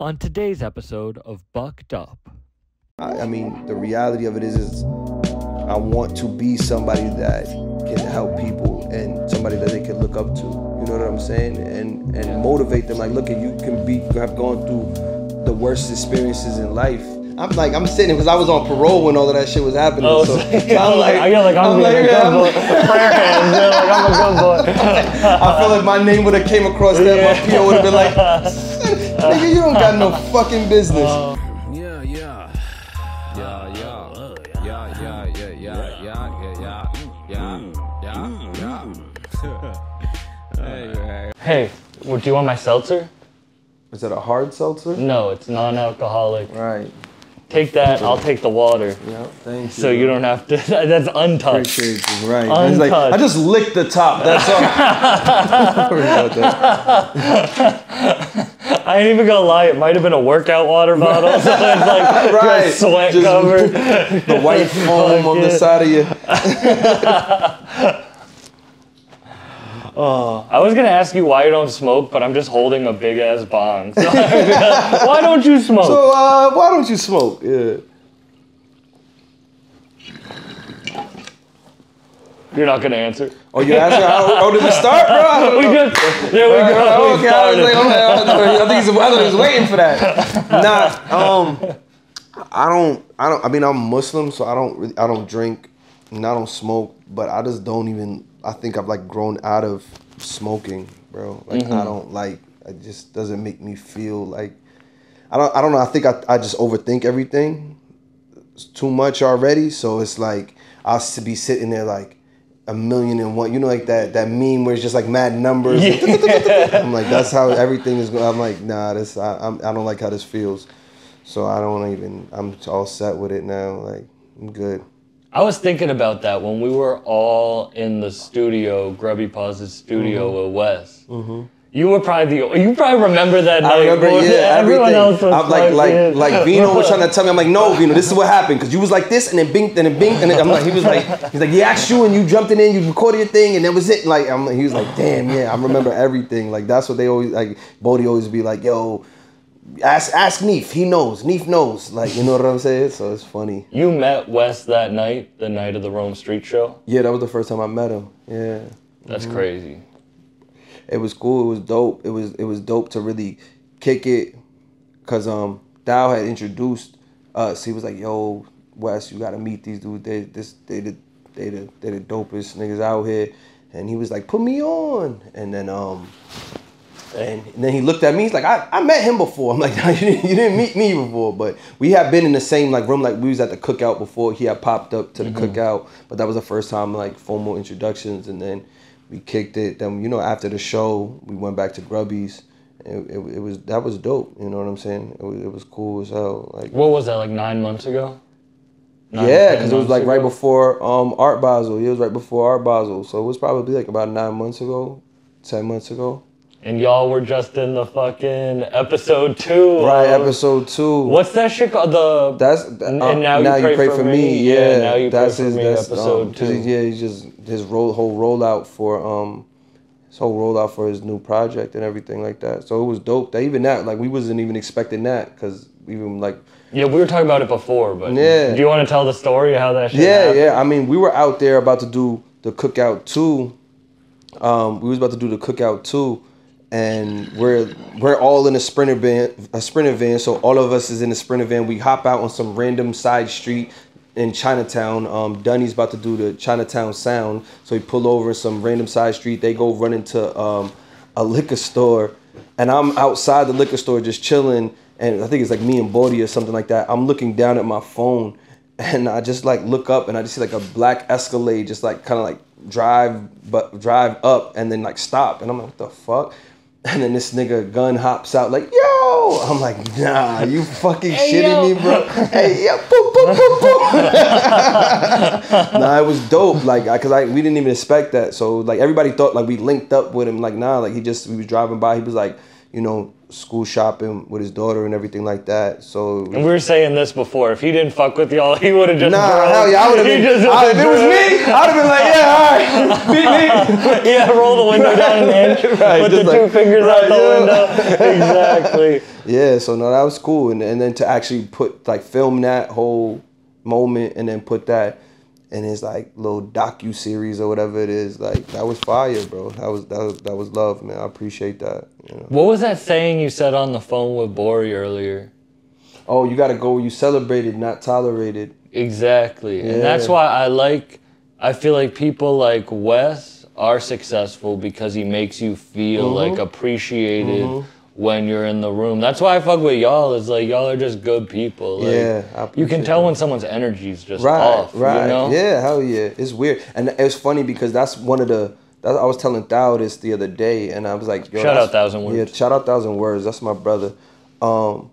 On today's episode of Bucked Up, I, I mean, the reality of it is, is I want to be somebody that can help people and somebody that they can look up to. You know what I'm saying? And and motivate them. Like, look, at you can be have gone through the worst experiences in life. I'm like, I'm sitting because I was on parole when all of that shit was happening. Oh, so, so- I'm like, I like I'm being a good yeah, boy. Prayer hands, you're like, I'm a good boy. I feel like my name would have came across that. My PO would have been like, nigga, you don't got no fucking business. Yeah, yeah. Yeah, yeah. Yeah, yeah, yeah, yeah, yeah, yeah, yeah, yeah, yeah, yeah. Hey, hey. Hey, well, do you want my seltzer? Is that a hard seltzer? No, it's non-alcoholic. Right. Take that. I'll take the water, Yeah. Thank you. so you don't have to. That's untouched. Appreciate you. Right. It's like, Untouched. I just licked the top. That's all. Sorry about that. I ain't even gonna lie. It might have been a workout water bottle. So it's like Right. sweat Just- covered. The white foam on the side of you. Oh, I was gonna ask you why you don't smoke, but I'm just holding a big ass bong. So why don't you smoke? So uh, why don't you smoke? Yeah. You're not gonna answer. Oh, you asking how oh, did we start, bro? We just there we go. Oh, okay, I was like, okay, I think he's, I was waiting for that. Nah, um, I don't, I don't. I mean, I'm Muslim, so I don't, really, I don't drink, and I don't smoke. But I just don't even. I think I've like grown out of smoking, bro. Like I don't like. It just doesn't make me feel like. I don't. I don't know. I think I, I just overthink everything It's too much already. So it's like I'll be sitting there like a million and one. You know, like that that meme where it's just like mad numbers. I'm like, that's how everything is going. I'm like, nah, this I, I'm, I don't like how this feels. So I don't even. I'm all set with it now. Like I'm good. I was thinking about that when we were all in the studio, Grubby Paws' studio Mm-hmm. with Wes. You were probably the. You probably remember that night. I remember, yeah, everyone everything. else was I'm like, like, fucking- like Vino was trying to tell me. I'm like, no, Vino, this is what happened because you was like this, and then bing, and then bing, and then I'm like, he was like, he's like, he asked you, and you jumped in, and you recorded your thing, and that was it. Like, I'm, he was like, damn, yeah, I remember everything. Like, that's what they always like. Bodie always be like, yo, ask, ask Neef, he knows, Neef knows. Like, you know what I'm saying? So it's funny. You met Wes that night, the night of the Rome Streetz Show. Yeah, that was the first time I met him. Yeah. That's Mm-hmm. crazy. It was cool. It was dope. It was it was dope to really kick it, cause um Dow had introduced us. He was like, "Yo, Wes, you gotta meet these dudes. They this they the they the they the dopest niggas out here." And he was like, "Put me on." And then um. And then he looked at me. He's like, I, I met him before. I'm like, no, you didn't, you didn't meet me before. But we had been in the same like room. Like we was at the cookout before. He had popped up to the cookout, but that was the first time like formal introductions. And then we kicked it. Then you know after the show, we went back to Grubby's. It, it, it was that was dope. You know what I'm saying? It was, it was cool as hell. Like What was that, like nine months ago? Nine, yeah, because it was like right before um Art Basel. It was right before Art Basel, so it was probably like about nine months ago, ten months ago. And y'all were just in the fucking episode two. Right, of- episode two. What's that shit called? The That's And- uh, and now you pray for me. Yeah, Yeah, Now You Pray that's for his Me, that's, episode um, two. he- yeah, he's just his roll, whole rollout for um his whole rollout for his new project and everything like that. So it was dope. That even that like we wasn't even expecting that because even like yeah, we were talking about it before, but Yeah. do you want to tell the story of how that shit yeah happened? yeah. I mean we were out there about to do the cookout two. Um, we was about to do the cookout two. And we're we're all in a sprinter van, a sprinter van. So all of us is in a sprinter van. We hop out on some random side street in Chinatown. Um, Dunny's about to do the Chinatown Sound, so we pull over some random side street. They go run into um, a liquor store, and I'm outside the liquor store just chilling. And I think it's like me and Bodie or something like that. I'm looking down at my phone, and I just like look up, and I just see like a black Escalade just like kind of like drive, but drive up, and then like stop, and I'm like, what the fuck? And then this nigga Gunn hops out like, yo! I'm like, nah, you fucking shitting yo. me, bro. hey, yeah, boop, boop, boop, boop. nah, it was dope. Like, I- cause I we didn't even expect that. So like everybody thought like we linked up with him. Like, nah, like he just we was driving by. He was like, you know, school shopping with his daughter and everything like that. So And we were saying this before. If he didn't fuck with y'all, he would have just. Nah, drove. hell yeah, I would have been. just I- If it was me, I'd have been like, yeah, all right, beat me. yeah, roll the window down an inch, Right, put the just two like- fingers out right, the yeah. window. exactly. Yeah, so no, that was cool, and and then to actually put like film that whole moment and then put that in his like little docu series or whatever it is, like that was fire, bro. That was that was that was love, man. I appreciate that. You know? What was that saying you said on the phone with Bori earlier? Oh, you gotta go where you celebrated, not tolerated. Exactly. Yeah. And that's why I like I feel like people like Wes are successful because he makes you feel Mm-hmm. like appreciated when you're in the room. That's why I fuck with y'all. Is like y'all are just good people. Like, Yeah, You can tell that. when someone's energy is just Right, off. right. You know? Yeah, hell yeah. It's weird. And it's funny because that's one of the that, I was telling Thao this the other day and I was like, yo, Shout out Thousand Words. Yeah, shout out Thousand Words. That's my brother. Um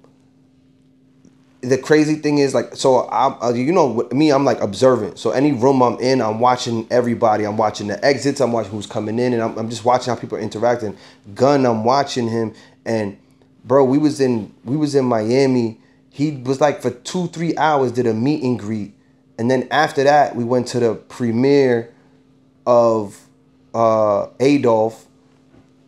the crazy thing is like so I'm uh, you know me I'm like observant so any room I'm in I'm watching everybody I'm watching the exits I'm watching who's coming in and I'm, I'm just watching how people are interacting Gunn I'm watching him and bro we was in we was in Miami. He was like for two three hours did a meet and greet. And then after that we went to the premiere of uh Adolf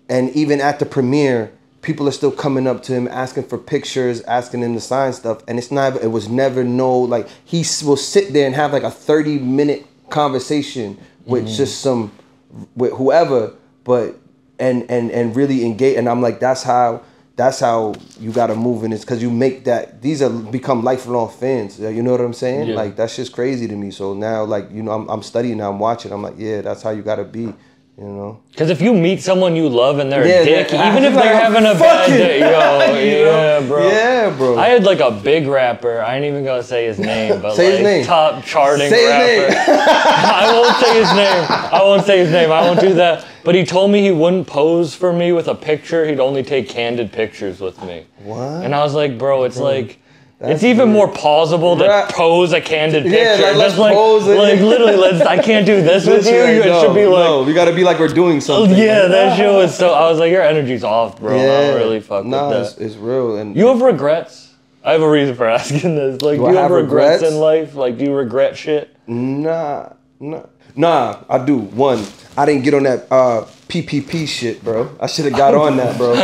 and even at the premiere, people are still coming up to him asking for pictures, asking him to sign stuff. And it's not, it was never no, like, he will sit there and have like a 30 minute conversation with just some, with whoever, but, and, and, and really engage. And I'm like, that's how, that's how you gotta move in this, cause you make that, these are become lifelong fans. You know what I'm saying? Yeah. Like, that's just crazy to me. So now, like, you know, I'm, I'm studying, I'm watching, I'm like, yeah, that's how you gotta be, you know? Because if you meet someone you love and they're Yeah, a dick, yeah. even if Like, they're having a bad day, yo, You know? yeah, bro. Yeah, bro. I had like a big rapper. I ain't even gonna say his name, but Say his like name. top charting Say his rapper. name. I won't say his name. I won't say his name. I won't do that. But he told me he wouldn't pose for me with a picture. He'd only take candid pictures with me. What? And I was like, bro, it's like. That's It's even weird. more plausible to Right. pose a candid picture. Yeah, like, let's like, pose it. like literally, let's. I can't do this with you. Literally, It no, should be like, no, we gotta be like we're doing something. yeah, that shit was so. I was like, your energy's off, bro. I don't really fuck nah, with it's, that. it's real. And You have regrets? I have a reason for asking this. Like, Do do, I you have have regrets, regrets? in life? Like, do you regret shit? nah, nah, nah. I do. One, I didn't get on that uh, PPP shit, bro. I should have got on that, bro. I'm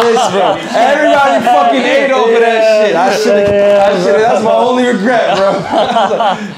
pissed, bro. Everybody fucking ate over that shit. I should have. I should have. That's my only regret, bro.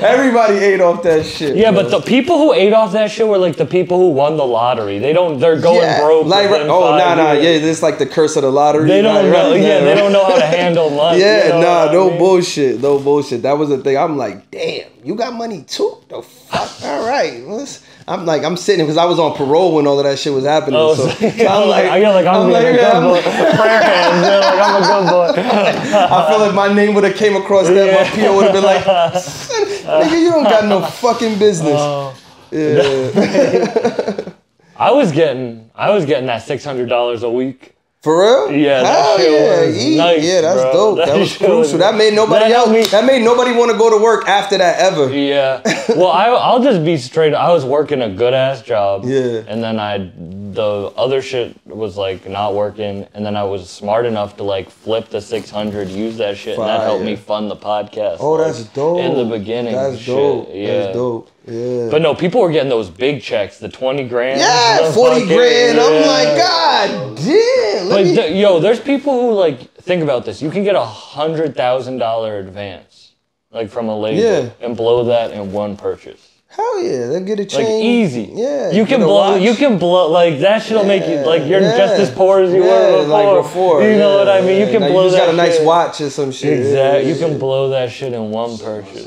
Everybody ate off that shit. Yeah, bro. but the people who ate off that shit were like the people who won the lottery. They don't. They're going yeah, broke. Like, within oh, no, nah, nah. Yeah, this is like the curse of the lottery. They don't know. right, yeah, they don't know how to handle money. Yeah, you know nah, no mean? bullshit, no bullshit. That was the thing. I'm like, damn, you got money too? The fuck? All right. Let's, I'm like, I'm sitting because I was on parole when all of that shit was happening. Oh, so, so, so I'm like, I feel like I'm, a yeah, I'm like-. Yeah, like I'm a good boy. I feel like my name would have came across that. My PO would have been like, nigga, you don't got no fucking business. Oh. yeah. I was getting. I was getting that six hundred dollars a week. For real? Yeah, Hell yeah, nice, yeah, that's bro. dope. That, That was crucial. that made nobody that else. me- That made nobody want to go to work after that ever. Yeah. Well, I, I'll just be straight. I was working a good ass job. Yeah. And then I, the other shit was like not working. And then I was smart enough to like flip the 600, use that shit, and that helped me fund the podcast. Oh, like, that's dope. In the beginning. That's shit. dope. Yeah. That's dope. Yeah. But no, people were getting those big checks, the 20 grand. Yeah, 40 fucking- grand. I'm like, God damn. But me. th- yo, there's people who like think about this. You can get a hundred thousand dollar advance, like from a label, Yeah. and blow that in one purchase. Hell yeah, they'll get a Like easy. Yeah. You can blow. watch. You can blow. Like that shit'll make you like you're Yeah, just as poor as you yeah, were before. Like before. You know what I mean? You can Like, blow You just that got a nice shit. watch or some shit. Exactly. You can blow that shit in one purchase.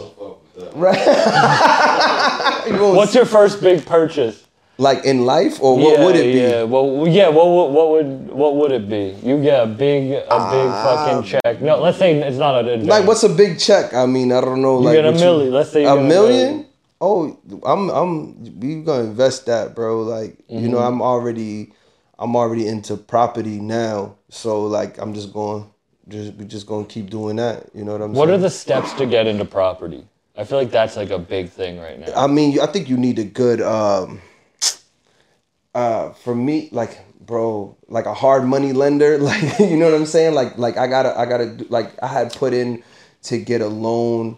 You What's your first big purchase? like in life, or what yeah, would it be? Yeah. Well, yeah. What, would what would what would it be? You get a big a big fucking check. No, let's say it's not a. Like, what's a big check? I mean, I don't know. You like get a what million. Let's say you a million. Oh, I'm I'm we gonna invest that, bro. Like you know, Mm-hmm. I'm already I'm already into property now, so like I'm just going just we just gonna keep doing that. You know what I'm saying? What are the steps to get into property? I feel like that's like a big thing right now. I mean, I think you need a good um uh, for me, like, bro, like a hard money lender, like, you know what I'm saying? Like, like I gotta, I gotta, like, I had put in to get a loan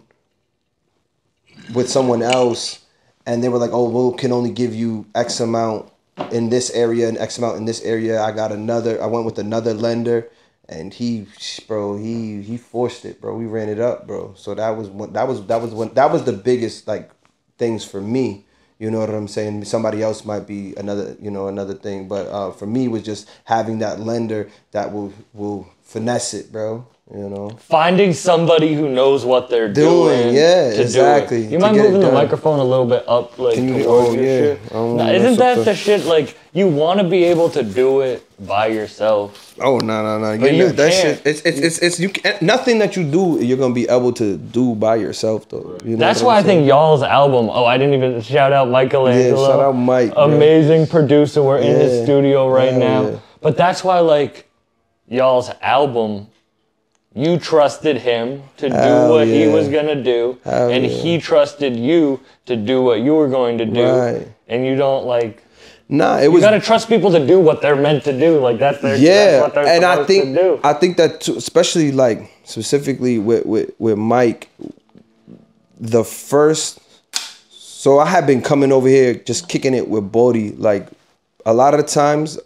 with someone else, and they were like, oh, we can only give you X amount in this area and X amount in this area. I got another, I went with another lender. And he, bro, he he forced it, bro. We ran it up, bro. So that was one. That was that was one. That was the biggest like things for me. You know what I'm saying? Somebody else might be another, you know, another thing. But uh, for me, was just having that lender that will will finesse it, bro. You know, Finding somebody who knows what they're Doing, doing. yeah, to do exactly, You mind moving the microphone a little bit up, like Can you- oh, yeah. shit? I Nah, isn't that okay. the shit? Like you want to be able to do it by yourself. Oh no no no! But You you that can't. shit. It's it's it's, it's you. Can, nothing that you do, you're gonna be able to do by yourself though. You know That's why I'm think y'all's album. Oh, I didn't even shout out MichaelAngelo. shout out Mike, bro. Amazing producer. We're in his studio right Hell now. yeah. But that's why, like, y'all's album, you trusted him to do Hell what he was gonna do, Hell and yeah. he trusted you to do what you were going to do. Right. And you don't like. Nah, it You was You gotta trust people to do what they're meant to do. Like that's their. yeah, That's what they're and I think to do. I think that too, especially like specifically with with with Mike, the first. So I had been coming over here just kicking it with Bodie. Like a lot of the times,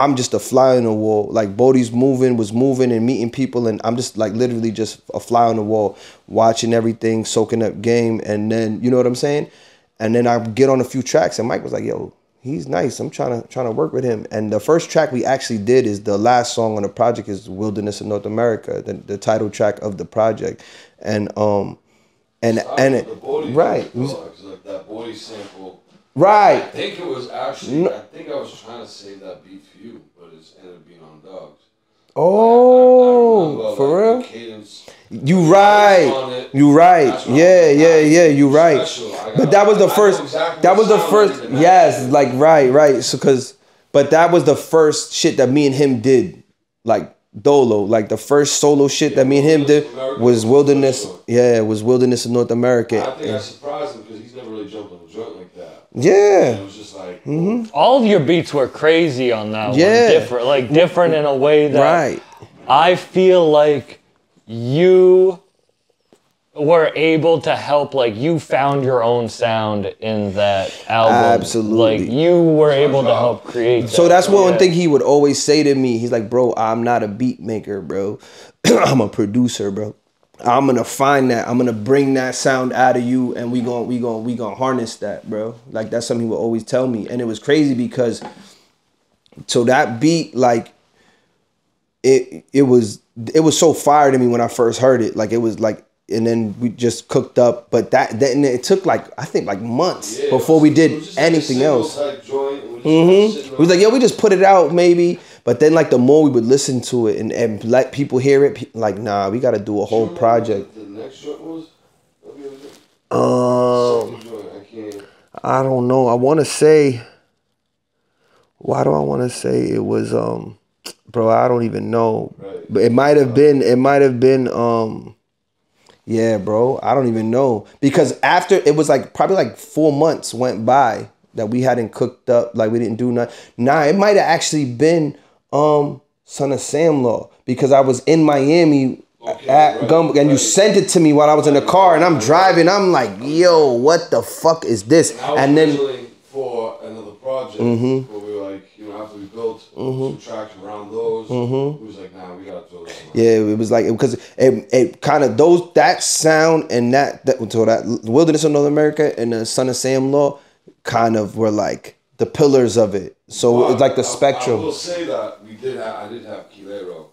I'm just a fly on the wall. Like Bodie's moving, was moving and meeting people, and I'm just like literally just a fly on the wall, watching everything, soaking up game, and then you know what I'm saying. And then I get on a few tracks, and Mike was like, "Yo, he's nice. I'm trying to trying to work with him." And the first track we actually did is the last song on the project is "Wilderness of North America," the, the title track of the project, and um, and and it, right, like that body sample. I think it was actually. I think I was trying to save that beat for you, but it's ended up being on dogs. oh, I remember, for like, real. cadence. You right. You right. Yeah, yeah, yeah. You right. But that was the first. exactly That was the first. like in that Yes, like right, right. So because, but that was the first shit that me and him did, like Dolo. Like the first solo shit that me and him did was Wilderness. Yeah, it was Wilderness in North I America. think I surprised him because he's never really jumped on a joint like that. Yeah. It was just like, mm-hmm. All of your beats were crazy on that Yeah. one. Different, like different in a way that Right. I feel like you were able to help like you found your own sound in that album. Absolutely. Like you were able to help create So that's one Yeah. thing he would always say to me. He's like, "Bro, I'm not a beat maker, bro. I'm a producer, bro. I'm gonna find that. I'm gonna bring that sound out of you, and we going we going we gonna harness that, bro. Like that's something he would always tell me, and it was crazy because so that beat like it it was it was so fire to me when I first heard it. Like it was like. And then we just cooked up, but that then it took like I think like months yeah, before was- we did like anything else. we Mm-hmm. sitting was like, yeah, we just put it out maybe, but then like the more we would listen to it and, and let people hear it, like nah, we got to do a whole project. The next joint was. What the other joint? Um, I can't. I don't know. I want to say. Why do I want to say it was um, bro? I don't even know. Right. But it might have been. It might have been um. Yeah, bro. I don't even know because after it was like probably like four months went by that we hadn't cooked up, like we didn't do nothing. Nah, it might have actually been um Son of Sam Law because I was in Miami Okay, at right, Gum and you sent it to me while I was in the car and I'm driving. I'm like, yo, what the fuck is this? Was And then Mm-hmm. for another project where we were like, you know, after we built some tracks around those, Mm-hmm. we was like, nah, we gotta throw this. one. Yeah, it was like because it, it kind of those that sound and that that so that Wilderness of North America and the Son of Sam Law kind of were like the pillars of it. So it's like the I- I, spectrum. will say that we did have, I did have Kilero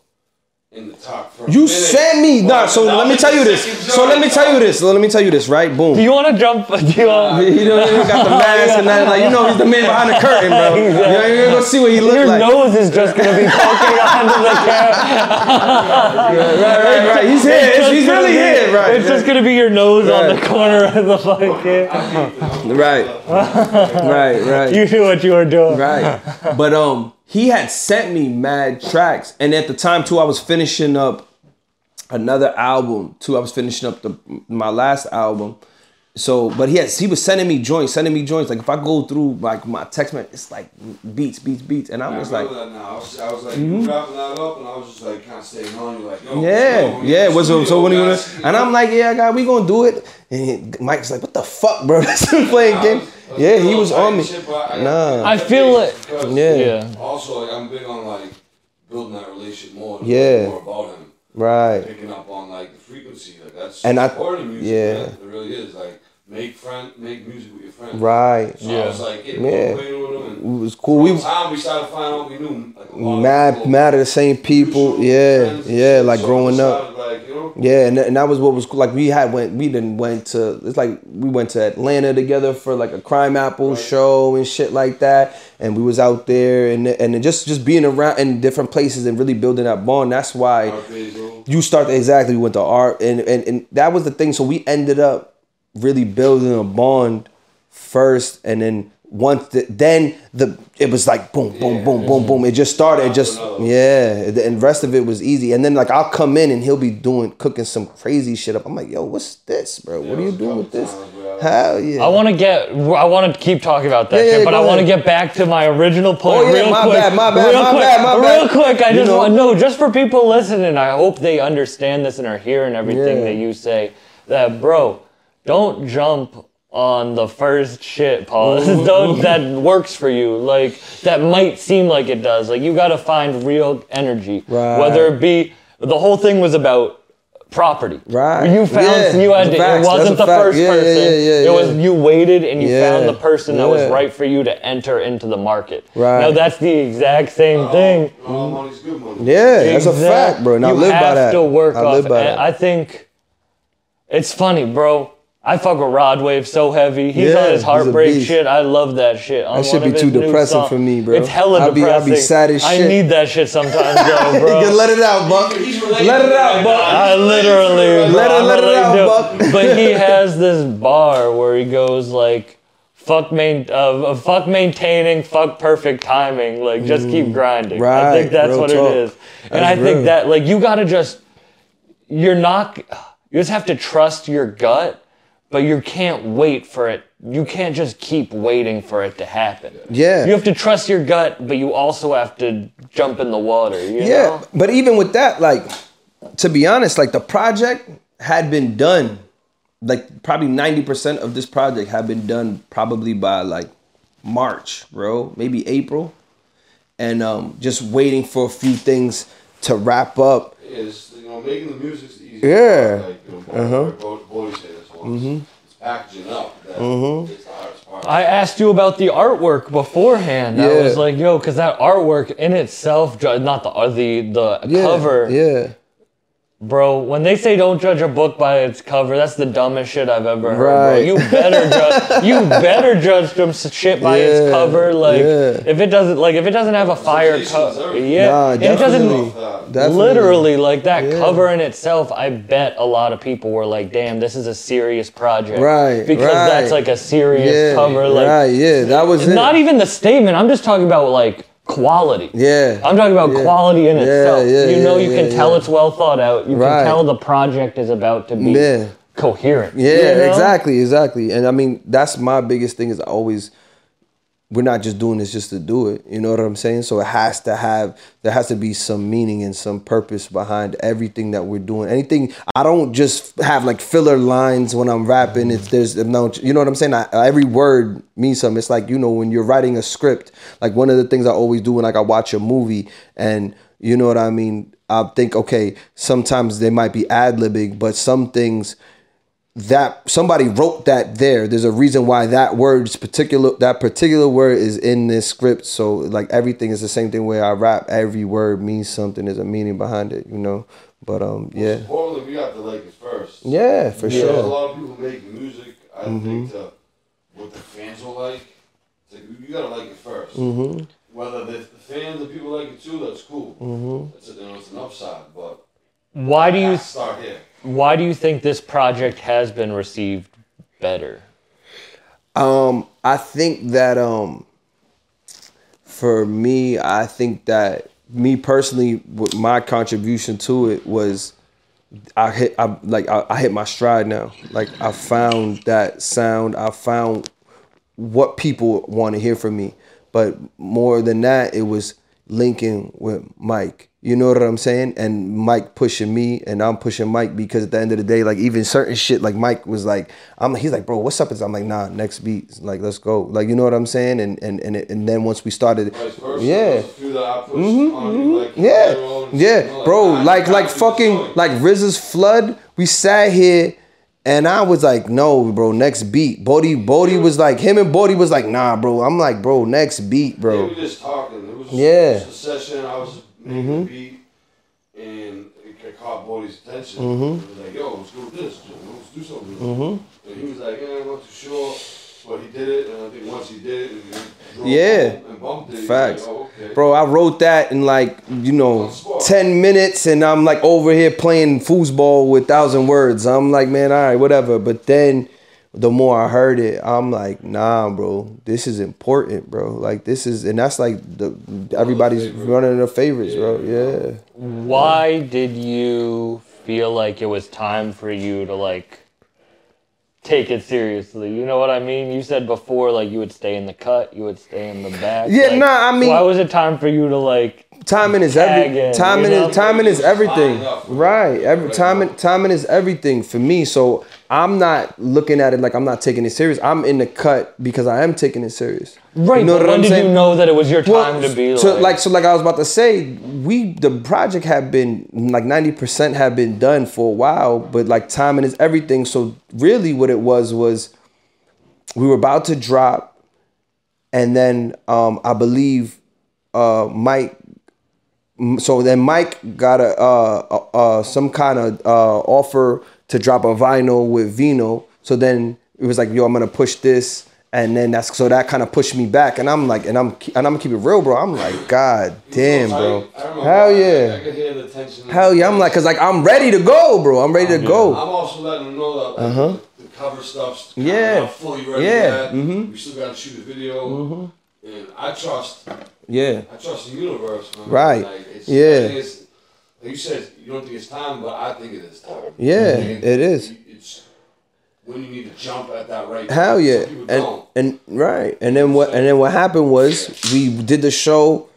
in the top. For You minute. sent me nah. So let me tell you this. So let me tell you this. So let me tell you this. Right? Boom. Do you want to jump? Do you want? He don't even got the mask and that. Like you know, he's the man behind the curtain, bro. You ain't even gonna see what he look Your like. nose is just gonna be poking onto the camera. Right, right, right. He's here. It's- He's really here. Right. It's just gonna be your nose on the corner of the fucking. Right. Right. Right. You knew what you were doing. Right. But um he had sent me mad tracks. And at the time too, I was finishing up another album too. I was finishing up the my last album. So, but he has he was sending me joints, sending me joints. Like if I go through like my text message, it's like beats, beats, beats, and I'm I just like, that now. I was, I was like, you mm-hmm. wrapping that up, and I was just like, kind of staying on you, like, yo, yeah, yo, yeah. get What's to so, the so when are you gonna? And I'm like, yeah, God, we gonna do it. And he- Mike's like, what the fuck, bro? That's him playing game. Yeah, he was on me. Nah. I feel it- Yeah. Yeah. Also, like, I'm big on like building that relationship more. and Yeah. More about him. Right. Picking up on like the frequency, like that's And I- important in music. yeah. man. it really is. Like, make friend, make music with your friends. Right. So I was like, Yeah. them. It was cool. We time we started finding out we knew like a lot of mad, mad at the same people. Yeah, friends yeah. Like So growing up. Like, you know, Yeah, and, and that was what was cool. Like we had went, we didn't went to. It's like we went to Atlanta together for like a Crimeapple show and shit like that. And we was out there and and just just being around in different places and really building that bond. That's why you start exactly we went to art and, and and that was the thing. So we ended up really building a bond first, and then once the, then the it was like boom, boom, boom, boom, boom. It just started. It just yeah, and rest of it was easy. And then like I'll come in and he'll be doing cooking some crazy shit up. I'm like, yo, what's this, bro? What are you it was a doing with this? times Hell yeah. I want to get. I want to keep talking about that Yeah, yeah, shit, but go I want to get back to my original point Oh, yeah, real my quick. bad, my bad, real my quick, bad, my real bad. quick. I You just know. want no, just for people listening. I hope they understand this and are hearing everything Yeah. that you say. That bro, don't jump on the first shit, Paul. don't, that works for you. Like that might seem like it does. Like you got to find real energy, Right. whether it be the whole thing was about property. Right. You found Yeah. you had to, Facts. it wasn't That's the fact. first Yeah, yeah, person. yeah, yeah, it was you waited and you Yeah. found the person that was right for you to enter into the market. Right. Now that's the exact same oh, thing. All money's good money. yeah, that's a fact, bro. And I you live by have that. to work I off. live by and that. I think it's funny, bro. I fuck with Rod Wave so heavy. He's Yeah, on his heartbreak shit. I love that shit. On That should be too depressing for me, bro. It's hella I'll be- I'll be sad as shit. I need that shit sometimes, though, bro. You can let it out, Buck. Let it out, Buck. I literally, Let it- I let it out, do. Buck. But he has this bar where he goes like, "Fuck main, uh, uh, fuck maintaining, fuck perfect timing. Like just keep grinding." I Mm. Think that's what talk. it is, and That's I think real. that like you gotta just, you're not, you just have to trust your gut, but you can't wait for it. You can't just keep waiting for it to happen. Yeah. You have to trust your gut, but you also have to jump in the water. You Yeah, know? but even with that, like, to be honest, like the project had been done, like probably ninety percent of this project had been done probably by like March, bro, maybe April, and um, just waiting for a few things to wrap up. Is you know making the music's the easy. Yeah. Like you know, uh-huh. Boy say this once. Mm-hmm. It's packaging up that it's the hardest part. I asked you about the artwork beforehand. Yeah. I was like, yo, because that artwork in itself, not the uh, the the Yeah, cover, yeah, bro. When they say don't judge a book by its cover, that's the dumbest shit I've ever heard. Right. Bro. You better judge. You better judge some shit by its cover. Like yeah. if it doesn't, like if it doesn't have a fire cover, yeah, Nah, it doesn't. definitely. Literally, like that Yeah. cover in itself, I bet a lot of people were like, "Damn, this is a serious project." Right, Because right. that's like a serious yeah, cover. Like, right, yeah, that was it. not even the statement. I'm just talking about like quality. Yeah. I'm talking about Yeah. quality in Yeah, itself. yeah, you know, you can tell it's well thought out. You Right. can tell the project is about to be coherent. Yeah, you know? exactly, exactly. And I mean, that's my biggest thing is always we're not just doing this just to do it. You know what I'm saying? So it has to have there has to be some meaning and some purpose behind everything that we're doing. Anything I don't just have like filler lines when I'm rapping. It's there's no you know what I'm saying? I, every word means something. It's like, you know, when you're writing a script, like one of the things I always do when like I watch a movie and you know what I mean? I think, okay, sometimes they might be ad libbing, but some things that somebody wrote that there. There's a reason why that word's particular that particular word is in this script. So like everything is the same thing where I rap. Every word means something. There's a meaning behind it, you know. But um, yeah, Portland, we got to like it first. yeah, for There's a lot of people make music. I Mm-hmm. think to what the fans will like. It's like you gotta like it 1st Mm-hmm. Whether the, the fans, the people like it too, that's cool. Mm-hmm. It's a, you know, it's an upside, but Why do you you have to start here. Why do you think this project has been received better? Um, I think that um, for me, I think that me personally, with my contribution to it was I hit I like I, I hit my stride now. Like I found that sound. I found what people want to hear from me. But more than that, it was linking with Mike. You know what I'm saying? And Mike pushing me, and I'm pushing Mike because at the end of the day, like even certain shit, like Mike was like, I'm, he's like, bro, what's up? I'm like, nah, next beat, like let's go, like you know what I'm saying? And and and it, and then once we started, yeah, There's a few that I pushed on you, mm-hmm, like, yeah, yeah, you bro. Like, like fucking, like RZA's flood. We sat here, and I was like, no, bro, next beat. Bodie, Bodie was like, him and Bodie was like, nah, bro. I'm like, bro, next beat, bro. we just talking. It was Yeah. Just a session. I was making Mm-hmm. beat, and it caught Bodie's attention. Mm-hmm. He was like, "Yo, let's go with this. Let's do something." this." And he was like, "Yeah, I'm not too sure." But he did it, and I think once he did it, he Yeah. it. Facts. Like, oh, okay. Bro, I wrote that in like, you know, 10 minutes and I'm like over here playing foosball with thousand words. I'm like, man, all right, whatever. But then the more I heard it, I'm like, nah, bro, this is important, bro. Like this is and that's like the everybody's favorite. running their favorites, bro. Yeah. Why did you feel like it was time for you to like take it seriously? You know what I mean? You said before like you would stay in the cut, you would stay in the back. Yeah, like, nah, I mean- why was it time for you to like Timing is Tag every timing is timing is everything. Right. Every timing timing is everything for me. So I'm not looking at it like I'm not taking it serious. I'm in the cut because I am taking it serious. Right, You know but when I'm did saying? you know that it was your time Well, to be so like, like so like I was about to say, we the project had been like ninety percent had been done for a while, but like timing is everything. So really, what it was was we were about to drop, and then um I believe uh Mike. So then Mike got a uh, uh, uh some kind of uh offer to drop a vinyl with Vino. So then it was like, yo, I'm gonna push this, and then that's so that kind of pushed me back, and I'm like, and I'm and I'm gonna keep it real, bro. I'm like, God damn, bro, I hell I- I yeah, could hear the tension. hell yeah. I'm like, cause like I'm ready to go, bro. I'm ready to go. I'm also letting them know that the, the cover stuff's kinda Yeah. fully ready Yeah. yet. We still got to shoot a video, and I trust. Yeah, I trust the universe, man. Right. Like, it's, Yeah. I think it's, like you said, you don't think it's time, but I think it is time. Yeah, And it is. It's when you need to jump at that right. Hell yeah, and don't. and right, and then what? And then what happened was we did the show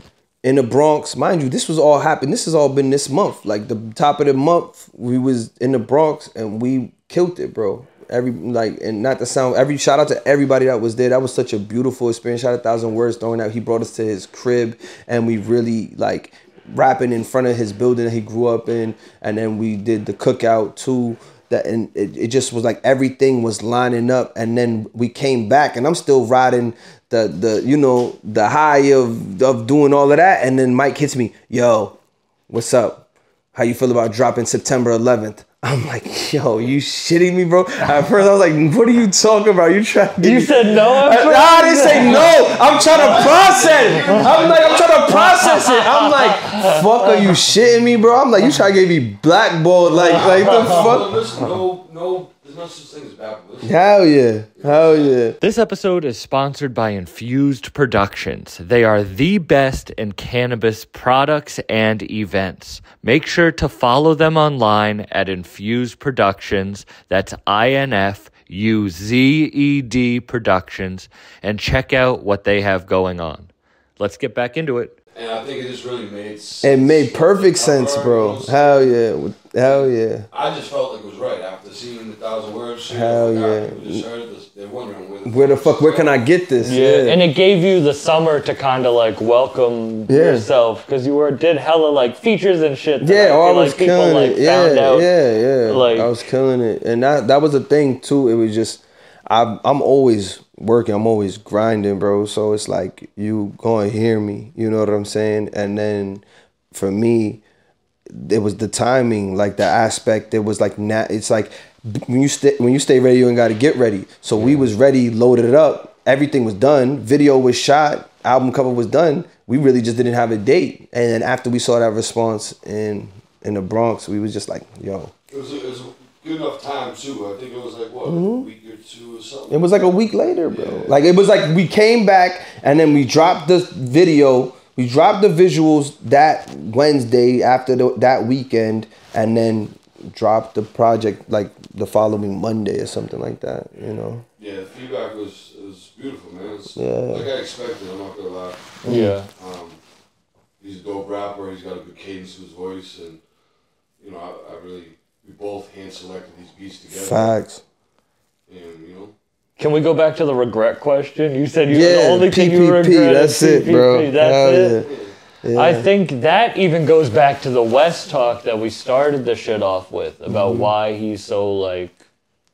in the Bronx. Mind you, this was all happened. This has all been this month. Like the top of the month, we was in the Bronx and we killed it, bro. Every like and not to sound every shout out to everybody that was there. That was such a beautiful experience. Shout out a thousand words throwing out. He brought us to his crib and we really like rapping in front of his building that he grew up in. And then we did the cookout too that and it, it just was like everything was lining up and then we came back and I'm still riding the the you know the high of of doing all of that and then Mike hits me yo what's up how you feel about dropping September 11th I'm like yo you shitting me bro at first I was like what are you talking about you trying to get you me- said no at I, first? nah, I didn't say no. I'm trying to process. I'm like, I'm trying to process it. I'm like, fuck, are you shitting me, bro? I'm like, you trying to get me blackballed? Like, like the fuck? listen, no, no, there's no such thing as bad publicity. Hell yeah, hell yeah. This episode is sponsored by Infuzed Productions. They are the best in cannabis products and events. Make sure to follow them online at Infuzed Productions. That's I N F U Z E D Productions and check out what they have going on. Let's get back into it. And I think it just really made sense. It made perfect sense, bro. Cover, Hell yeah, hell yeah. I just felt like it was right after seeing the thousand words. Shit, Hell like, yeah. Just heard this. They're wondering where the, Where the fuck? Where can I get this? Yeah, and it gave you the summer to kind of like welcome Yeah. yourself because you were did hella like features and shit. that Yeah, I I was like people killing like it. Yeah, found out. yeah, yeah. like- I was killing it, and that that was the thing too. It was just I'm I'm always working. I'm always grinding, bro. So it's like you gonna hear me. You know what I'm saying? And then for me, it was the timing, like the aspect. It was like na- It's like when you stay when you stay ready, you ain't got to get ready. So we was ready, loaded it up. Everything was done. Video was shot. Album cover was done. We really just didn't have a date. And then after we saw that response in in the Bronx, we was just like, yo. It was, it was a good enough time too. I think it was like what a week or two or something. Mm-hmm. It was like a week later, bro. Like it was like we came back and then we dropped the video. We dropped the visuals that Wednesday after the, that weekend, and then drop the project like the following Monday or something like that. You know. Yeah, the feedback was was beautiful, man. It's Yeah. like I expected. I'm not gonna lie. Yeah. Um, he's a dope rapper. He's got a good cadence to his voice, and you know, I, I really we both hand selected these beats together, Facts. and you know, Can we go back to the regret question? You said you Yeah, the only thing you regret that's is it, bro. That's Hell it. yeah. Yeah. I think that even goes back to the West talk that we started the shit off with about Mm-hmm. why he's so like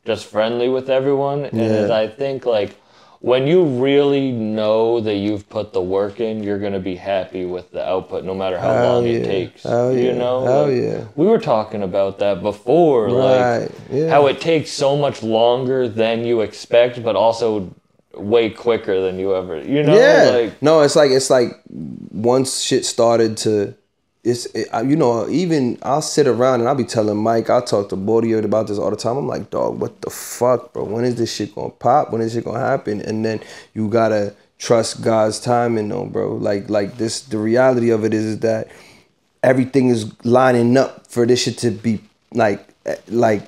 just friendly with everyone. And Yeah. I think like when you really know that you've put the work in, you're gonna be happy with the output, no matter how long yeah. it takes. You yeah. know, Hell Like, yeah. We were talking about that before, Right, like yeah. how it takes so much longer than you expect, but also way quicker than you ever. You know, yeah. like no, it's like it's like once shit started to, it's it, I- you know even I'll sit around and I'll be telling Mike I'll talk to Bordio about this all the time. I'm like, dog, what the fuck, bro? When is this shit gonna pop? When is it gonna happen? And then you gotta trust God's timing, though, bro. Like like this, the reality of it is, is that everything is lining up for this shit to be like eh, like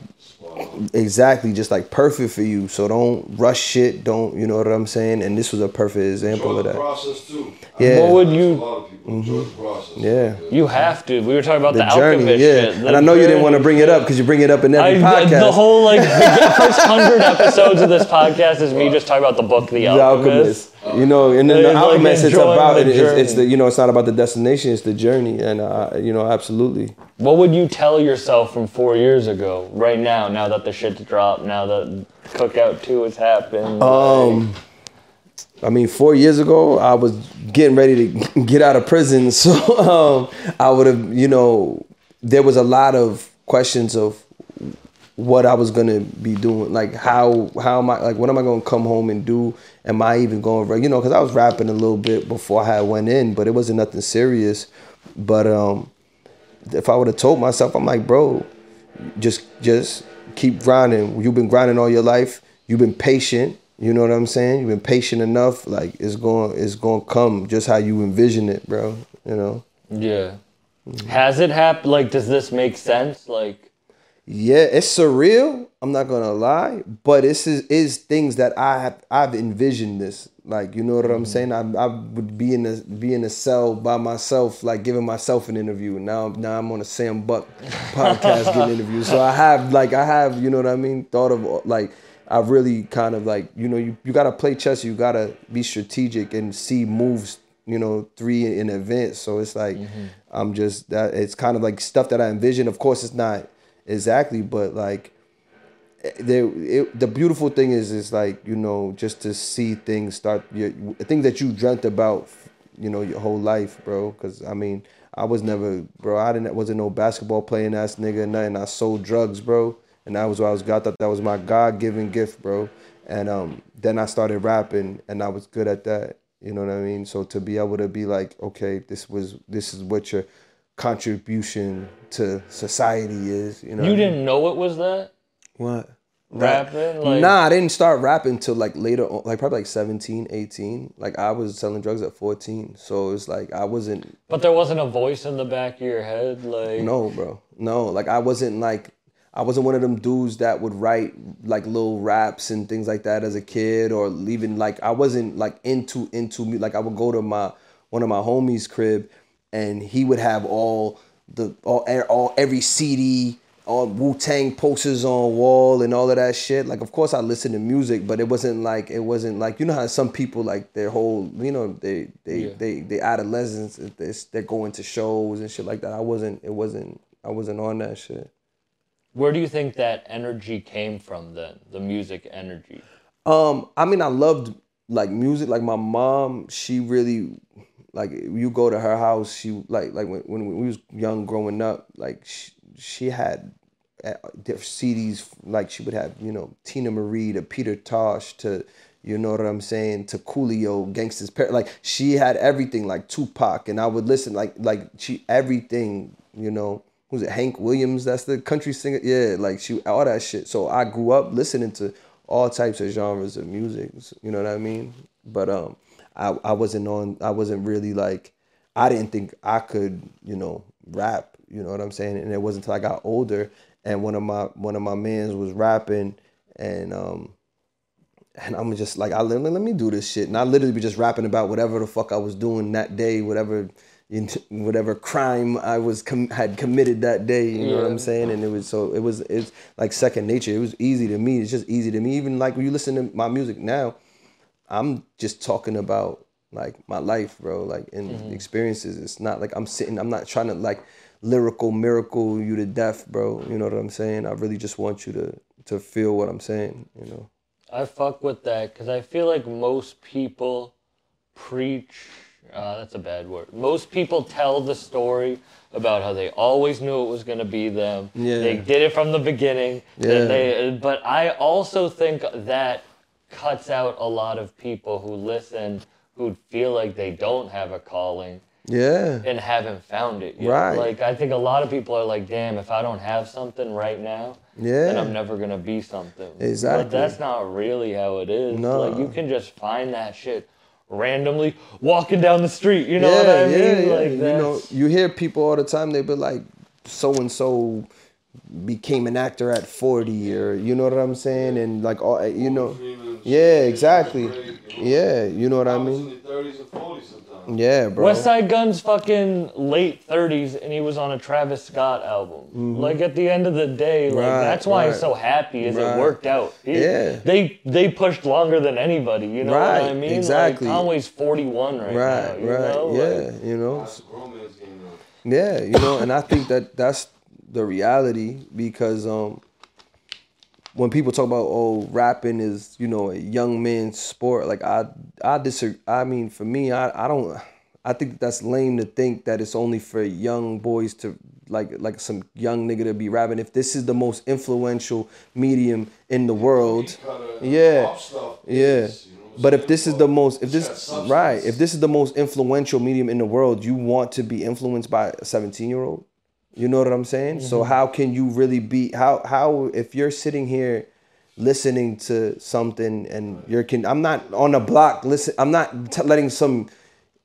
exactly just like perfect for you. So don't rush shit. Don't you know what I'm saying? And this was a perfect example enjoy of that. process too. Yeah. What would you? lot of people enjoy the process. Yeah. You have to. We were talking about the, The journey, alchemist yeah. shit. And I know you didn't want to bring it up because you bring it up in every I, podcast. the whole like the first hundred episodes of this podcast is me just talking about the book The The Alchemist. alchemist, you know, and then the It's like alchemist, it's about it. It's, it's the you know, it's not about the destination, it's the journey, and uh, you know, absolutely. What would you tell yourself from four years ago, right now, now that the shit's dropped, now that Cookout 2 has happened? Um, I mean, four years ago, I was getting ready to get out of prison, so um, I would have, you know, there was a lot of questions of what I was gonna be doing, like how how am I like what am I gonna come home and do? Am I even going, you know, because I was rapping a little bit before I went in, but it wasn't nothing serious. But um, if I would have told myself, I'm like, bro, just just keep grinding. You've been grinding all your life. You've been patient. You know what I'm saying? You've been patient enough. Like it's going it's going to come just how you envision it, bro. You know. yeah. Has it happened? Like, does this make sense? Like, Yeah, it's surreal. I'm not gonna lie, but this is, is things that I have I've envisioned this. Like you know what I'm mm. saying? I, I would be in a be in a cell by myself, like giving myself an interview. Now now I'm on a Sam Buck podcast getting interviewed. So I have like I have you know what I mean. Thought of like I really kind of like you know you you gotta play chess. You gotta be strategic and see moves. You know three in advance. So it's like mm-hmm. I'm just that. It's kind of like stuff that I envision. Of course, it's not exactly but like there it, the beautiful thing is is like you know just to see things start your things that you dreamt about you know your whole life bro. Because i mean i was never bro i didn't wasn't no basketball playing ass nigga nothing. I sold drugs bro. And that was what i was got that that was my god-given gift bro. And um then i started rapping and i was good at that. You know what i mean? So to be able to be like okay this was this is what your contribution to society is you know you didn't know it was that? what? Rapping? Like, nah, I didn't start rapping till like later on, like probably like 17, 18. Like I was selling drugs at 14. So it's like I wasn't But there wasn't a voice in the back of your head? Like, no, bro. No, like I wasn't like I wasn't one of them dudes that would write like little raps and things like that as a kid or even like I wasn't like into into me like I would go to my one of my homies crib and he would have all the all all every CD all Wu Tang posters on wall and all of that shit. Like, of course, I listened to music, but it wasn't like it wasn't like you know how some people like their whole you know they they Yeah. they they adolescents they they're going to shows and shit like that. I wasn't. It wasn't. I wasn't on that shit. Where do you think that energy came from then? The music energy? Um, I mean, I loved like music. Like my mom, she really like you go to her house. She like like when when we was young growing up, like she, she had different CDs. Like she would have you know Teena Marie to Peter Tosh to you know what I'm saying to Coolio, Gangsta's Par Like she had everything like Tupac, and I would listen like like she everything you know. Who's it? Hank Williams. That's the country singer. Yeah, like she all that shit. So I grew up listening to all types of genres of music. You know what I mean? But um, I I wasn't on. I wasn't really like. I didn't think I could, you know, rap You know what I'm saying? And it wasn't until I got older and one of my one of my mans was rapping and um and I'm just like I let, let me do this shit and I literally be just rapping about whatever the fuck I was doing that day, whatever whatever crime I was com- had committed that day. You know what I'm saying? And it was so it was it's like second nature. It was easy to me. It's just easy to me. Even like when you listen to my music now, I'm just talking about like my life, bro, like and experiences. It's not like I'm sitting. I'm not trying to like lyrical miracle you to death, bro. You know what I'm saying? I really just want you to to feel what I'm saying. You know? I fuck with that because I feel like most people preach. Uh, that's a bad word. Most people tell the story about how they always knew it was gonna be them. Yeah. They did it from the beginning. Yeah. They, but I also think that cuts out a lot of people who listen who feel like they don't have a calling Yeah. and haven't found it yet. Right. Like I think a lot of people are like, damn, if I don't have something right now, yeah. then I'm never gonna be something. Exactly. But that's not really how it is. No. Like you can just find that shit randomly walking down the street. You know yeah, what I mean? yeah, yeah. Like you know, you hear people all the time. They be like, so and so became an actor at 40, or you know what I'm saying, and like all you know. Freeman, Yeah, shit, exactly. great, you know. Yeah, you know what I I was mean. in the 30s and 40s sometimes. Yeah, bro. West Side Gun's fucking late 30s and he was on a Travis Scott album. Like at the end of the day, like Mm-hmm. Right, that's why he's so happy is Right. it worked out. He- Yeah. They they pushed longer than anybody, you know what I mean? exactly. Like Conway's 41 right, Right, now. You right. know? yeah, Like, you know. That's a grown man's game now. Yeah, you know, and I think that that's the reality because um when people talk about oh rapping is you know a young man's sport like I I disagree I mean for me I I don't I think that's lame to think that it's only for young boys to like like some young nigga to be rapping. If this is the most influential medium in the world yeah yeah is, you know what I'm but if this is the most if this right if this is the most influential medium in the world you want to be influenced by a 17 year old you know what i'm saying? So Mm-hmm. how can you really be how how if you're sitting here listening to something and you're can i'm not on a block listen i'm not t- letting some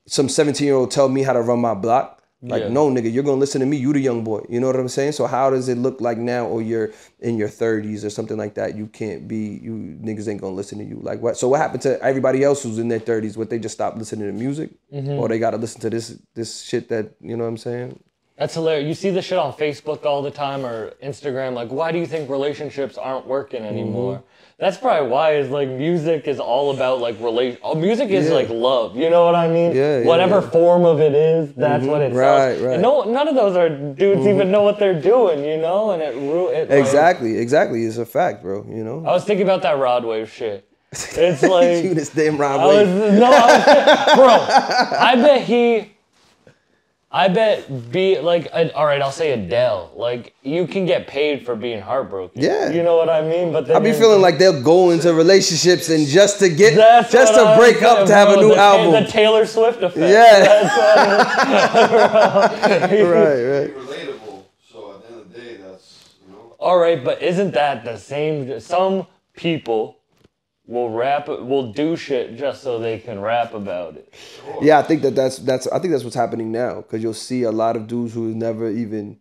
some 17 year old tell me how to run my block. Like Yeah. no nigga you're gonna listen to me. You the young boy. You know what i'm saying? So how does it look like now or you're in your 30s or something like that? You can't be you niggas ain't gonna listen to you. Like what so what happened to everybody else who's in their 30s what they just stopped listening to music? Mm-hmm. or they gotta listen to this this shit that you know what i'm saying That's hilarious. You see this shit on Facebook all the time or Instagram. Like, why do you think relationships aren't working anymore? Mm-hmm. That's probably why is like music is all about like relation. Oh, music is Yeah. like love. You know what I mean? Yeah, yeah, Whatever yeah. form of it is, that's what it Right, right. Mm-hmm. And no, none of those are dudes even know what they're doing. You know, and it it like- exactly exactly it's a fact bro you know I was thinking about that Rod Wave shit. It's like you this damn Rob I was Wave. no, I was, bro. I bet he. I bet be like uh, all right. I'll say Adele. Like you can get paid for being heartbroken. Yeah. You know what I mean? But then I be feeling like they'll go into relationships and just to get just to I'm break up to have a new the, album. The Taylor Swift effect. Yeah. right, right. relatable. So at the end of the day, that's you know. All right, but isn't that the same? Some people will rap, will do shit just so they can rap about it. Yeah, I think that that's that's I think that's what's happening now because you'll see a lot of dudes who is never even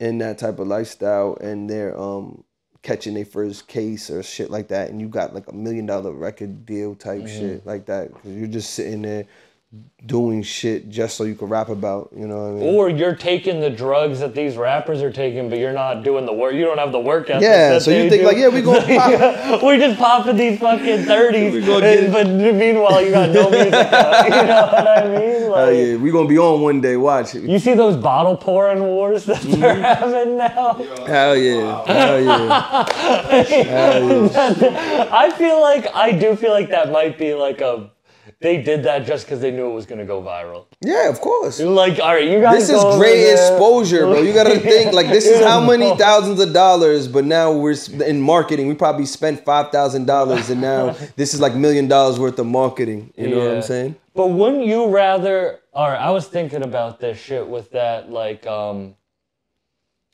in that type of lifestyle and they're um catching their first case or shit like that, and you got like a million dollar record deal type Mm-hmm. shit like that because you're just sitting there doing shit just so you can rap about. You know what I mean? Or you're taking the drugs that these rappers are taking, but you're not doing the work. You don't have the work ethic. Yeah, that so you think do. like, yeah, we gonna pop. we just popping these fucking thirties, gonna but meanwhile you got no music out. You know what I mean? Like, Hell yeah, we gonna be on one day. Watch. You see those bottle pouring wars that Mm-hmm. they're having now? Hell yeah, hell yeah. I feel like I do feel like that might be like a. They did that just because they knew it was gonna go viral. Yeah, of course. Like, all right, you guys. This is great exposure, bro. You gotta think like this is how many thousands of dollars, but now we're in marketing. We probably spent five thousand dollars, and now this is like million dollars worth of marketing. You know what I'm saying? But wouldn't you rather? All right, I was thinking about this shit with that. Like, um,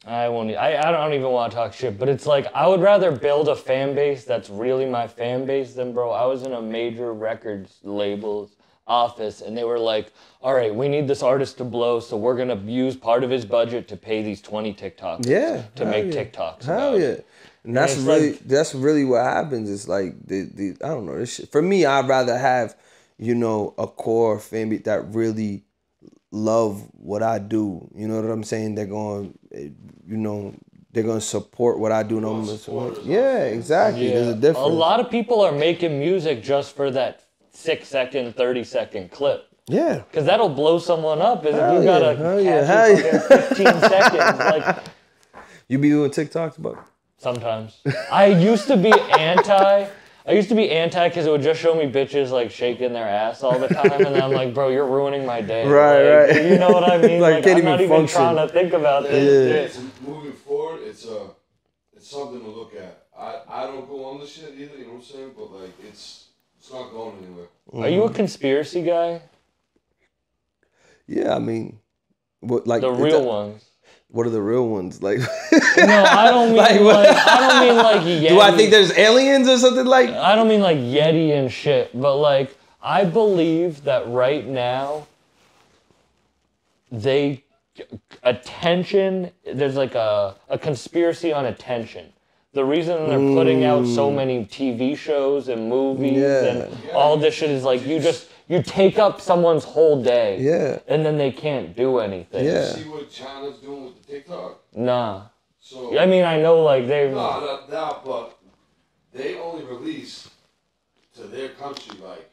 I won't. I I don't even want to talk shit. But it's like I would rather build a fan base that's really my fan base than bro. I was in a major records labels office and they were like, all right, we need this artist to blow, so we're gonna use part of his budget to pay these 20 TikToks. Yeah, To make yeah. TikToks. Hell about yeah. it. And that's it's really like- that's really what happens. It's like the the I don't know. This shit. For me, I'd rather have you know a core family that really love what I do. You know what I'm saying? They're going, you know, they're gonna support what I do. And I'm support support. us. Yeah, exactly. There's a difference. A lot of people are making music just for that six second, 30 second clip. Yeah. Because that'll blow someone up is if Hell you got yeah, a yeah, catchy hell fucking 15 seconds. Like You be doing TikToks, but sometimes. I used to be anti. I used to be anti because it would just show me bitches like shaking their ass all the time, and I'm like, bro, you're ruining my day. Right, Like, right. You know what I mean? Like, Like, can't I'm not even even trying to think about it. Yeah, this. it's- moving forward, it's a, it's something to look at. I, I don't go on the shit either. You know what I'm saying? But like, it's, it's not going anywhere. Are you a mm-hmm. conspiracy guy? yeah, I mean, what like The real a- ones. What are the real ones like? No, I don't mean Like like? I don't mean like Yeti. do I think there's aliens or something like? I don't mean like Yeti and shit, but like I believe that right now they attention there's like a, a conspiracy on attention. The reason they're putting out so mm. many TV shows and movies Yeah. and all this shit is like you just you take up someone's whole day. Yeah. And then they can't do anything. Yeah. See what China's doing with the TikTok? Nah. So, I mean I know like they no, not that, but they only release to their country, like,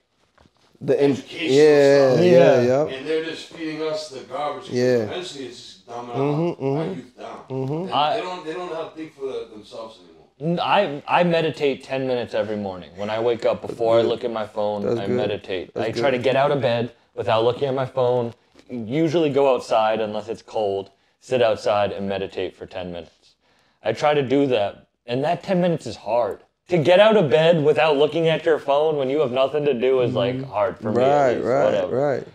The in- Educational yeah, stuff. yeah, Yeah. yeah. and they're just feeding us the garbage. Yeah. Eventually, it's just dumbing Mhm, out our youth down. And I- they don't, they don't have to think for the, themselves anymore. I I meditate ten minutes every morning. When I wake up, before I look at my phone, That's I good. meditate. That's I try to get out of bed without looking at my phone. Usually go outside unless it's cold. Sit outside and meditate for ten minutes. I try to do that, and that ten minutes is hard. To get out of bed without looking at your phone when you have nothing to do is like mm-hmm. hard for me. Right, right, whatever. right.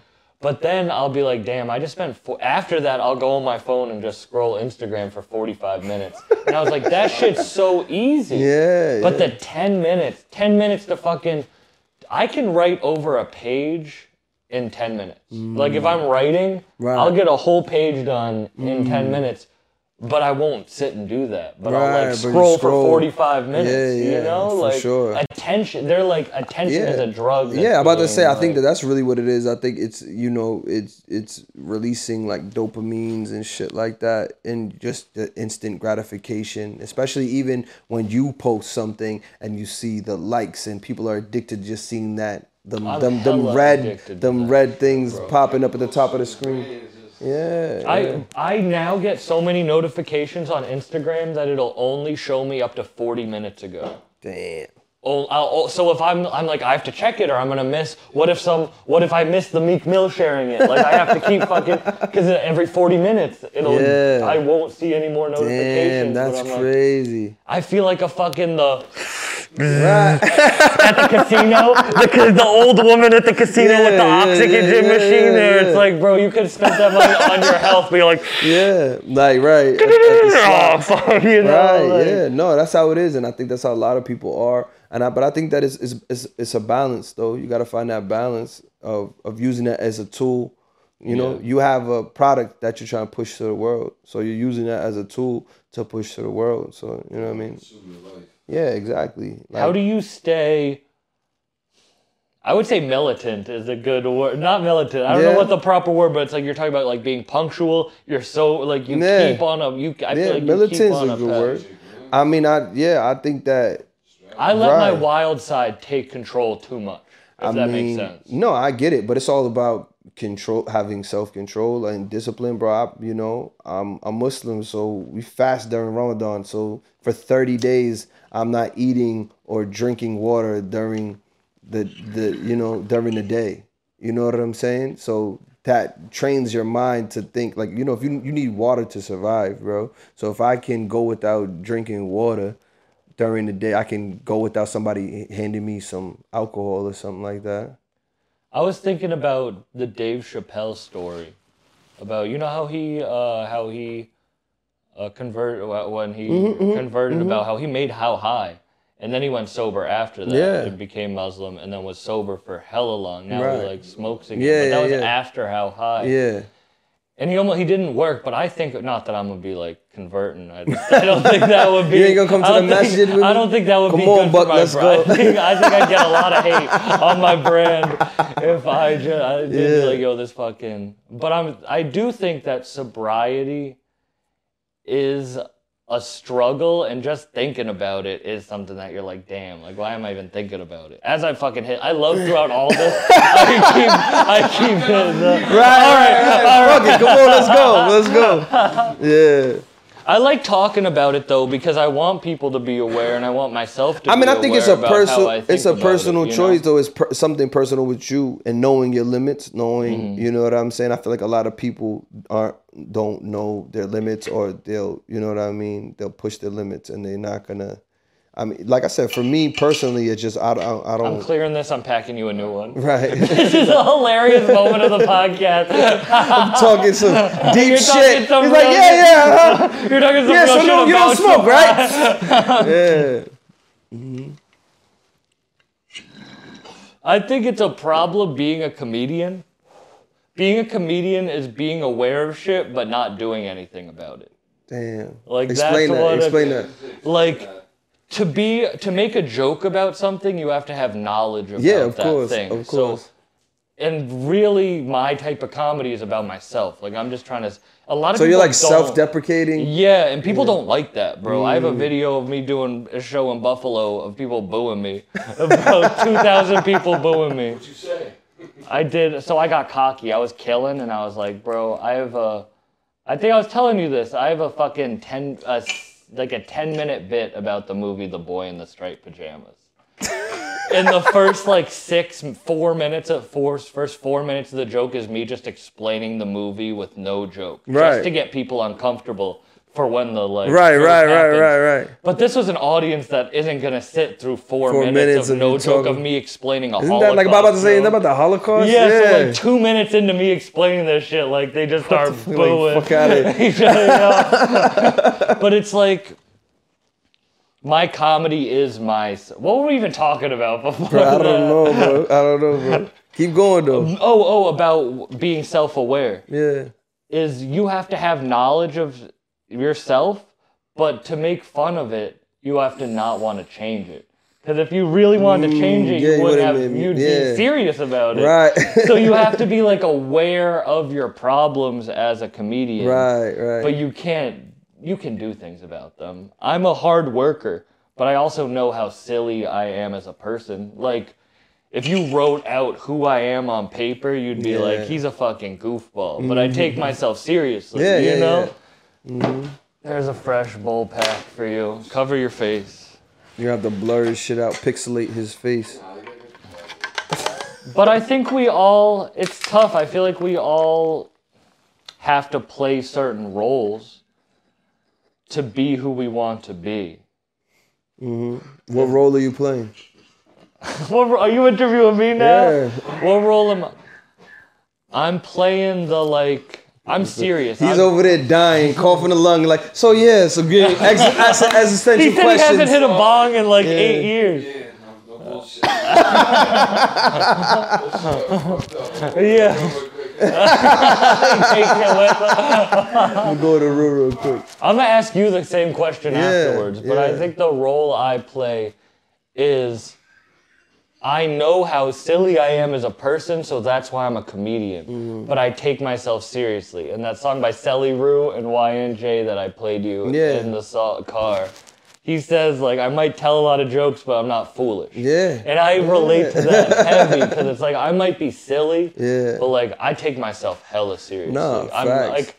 But then I'll be like, damn, I just spent. Fo-. After that, I'll go on my phone and just scroll Instagram for 45 minutes. And I was like, that shit's so easy. Yeah. But yeah. the 10 minutes, 10 minutes to fucking. I can write over a page in 10 minutes. Like if I'm writing, Mm. Right. Mm. I'll get a whole page done in 10 minutes. But I won't sit and do that. But I'll Right, like but scroll, scroll. for 45 minutes. Yeah, yeah, you know? for like sure. attention. They're like, attention Yeah. is a drug. yeah, I'm about to say. I think that that's really what it is. I think it's you know it's it's releasing like dopamines and shit like that, and just the instant gratification. Especially even when you post something and you see the likes and people are addicted to just seeing that them I'm them them red them red things popping up at the top of the screen. Yeah. I I now get so many notifications on Instagram that it'll only show me up to 40 minutes ago. damn. Oh, I'll, oh, so if I'm I'm like I have to check it or I'm gonna miss. What if some? What if I miss the Meek Mill sharing it? Like I have to keep fucking because every 40 minutes it'll Yeah. I won't see any more notifications. Damn, that's I'm like- crazy. I feel like a fucking the Right. at the casino, the, the old woman at the casino with the Yeah, yeah, oxygen yeah, yeah, machine there. yeah. It's like, bro, you could have spent that money on your health. Be like, yeah, like right. at- at oh, fuck, you know, Right. like- yeah. No, that's how it is, and I think that's how a lot of people are. And I, but I think that is is it's, it's a balance though. You got to find that balance of of using it as a tool. You know, you have a product that you're trying to push to the world, so you're using that as a tool to push to the world. So you know what I mean? Consume your life. Yeah, exactly. Like, How do you stay? I would say militant is a good word. Not militant. I don't Yeah. know what the proper word, but it's like you're talking about like being punctual. You're so like you Yeah. keep on a you. I yeah, feel like you militant's keep on a a good word. I mean, I yeah, I think that I let my wild side take control too much. If I that mean, makes sense. No, I get it, but it's all about control, having self control and discipline, bro. I, you know, I'm a Muslim, so we fast during Ramadan. So for 30 days, I'm not eating or drinking water during the the you know during the day. You know what I'm saying? So that trains your mind to think like you know if you you need water to survive, bro. So if I can go without drinking water during the day, I can go without somebody handing me some alcohol or something like that. I was thinking about the Dave Chappelle story, about you know how he uh, how he uh, convert when he Mm-hmm, converted about how he made how high, And then he went sober after that Yeah. and became Muslim, and then was sober for hella long. Now Right. he like smokes again. Yeah, but that yeah, was yeah. after how high. Yeah. And he almost he didn't work, but I think not that I'm gonna be like converting. I, I don't think that would be. You ain't gonna come to the masjid with I don't think that would Come be on, good Buck, for my let's brand. go. I think, I think I'd get a lot of hate on my brand if I just I did Yeah. like yo this fucking. But I'm I do think that sobriety is a struggle and just thinking about it is something that you're like damn like why am i even thinking about it as i fucking hit i love throughout all this i keep i keep hitting the, Right. all right, all right. Fuck it. Come on, let's go. Let's go. Yeah. I like talking about it though because I want people to be aware and I want myself to. I mean, be I think it's a aware about how personal. It's a personal it, you know? choice, though. It's per- something personal with you and knowing your limits, knowing Mm-hmm. you know what I'm saying. I feel like a lot of people aren't don't know their limits, or they'll you know what I mean. They'll push their limits, and they're not gonna. I mean, like I said, for me personally, it's just I, don't- I I'm clearing this. I'm packing you a new one. Right, This is a hilarious moment of the podcast. I'm talking some deep You're talking shit. some He's like, yeah, yeah, huh? You're talking some yeah. real So shit no, you don't smoke, right? Yeah. Mm-hmm. I think it's a problem being a comedian. Being a comedian is being aware of shit but not doing anything about it. Damn. Like, explain that's that. what it- Explain that. Like to be to make a joke about something, you have to have knowledge about Yeah, of that course, thing. of So course. and really my type of comedy is about myself. Like I'm just trying to a lot of So people you're like self-deprecating. Yeah, and people don't like that, bro. I have a Mm. video of me doing a show in Buffalo of people booing me. About 2,000 people booing me. What'd you say? I did, so I got cocky. I was killing, and I was like, bro, I have a, I think I was telling you this. I have a fucking 10, uh, s- like a 10 minute bit about the movie The Boy in the Striped Pajamas. in the first like six, four minutes of four, first four minutes of the joke is me just explaining the movie with no joke, Right. just to get people uncomfortable for when the like. Right, right, right, happens. right, right. But this was an audience that isn't gonna sit through four, Four minutes, minutes of of no joke talking- of me explaining a Isn't Holocaust. that like about to say? Isn't that joke. about the Holocaust? Yeah, so like two minutes into me explaining this shit, like they just start the booing. fuck each other, but it's like my comedy is my. What were we even talking about before? Bro, I don't know, bro. I don't know, bro. Keep going though. Um, oh, oh, about being self-aware Yeah. is you have to have knowledge of yourself, but to make fun of it, you have to not want to change it. Because if you really wanted to change it, Mm, yeah, you wouldn't have. be- You'd yeah. be serious about it. Right. so you have to be like aware of your problems as a comedian. Right, right. But you can't. You can do things about them. I'm a hard worker, but I also know how silly I am as a person. Like. If you wrote out who I am on paper, you'd be Yeah. like, he's a fucking goofball. But I take myself seriously. Yeah, you know? Yeah. There's a fresh bowl pack for you. Cover your face. You have to blur his shit out, pixelate his face. But I think we all, it's tough. I feel like we all have to play certain roles to be who we want to be. Mm-hmm. What role are you playing? What, are you interviewing me now? Yeah. What role am I? I'm playing the like, I'm serious. He's I'm- over there dying, coughing the lung, like, so yeah, so good. Ex- ex- existential He said he questions. hasn't hit a bong in like eight years. Yeah, no, no bullshit. Yeah. I'm going to real, real quick. I'm gonna ask you the same question Yeah, afterwards, but I think the role I play is I know how silly I am as a person, so that's why I'm a comedian. Mm-hmm. But I take myself seriously. And that song by Selly Rue and YNJ that I played you Yeah. in the so- car, he says like I might tell a lot of jokes, but I'm not foolish. Yeah. And I relate to that heavy because it's like I might be silly, Yeah. but like I take myself hella seriously. No, I'm facts. like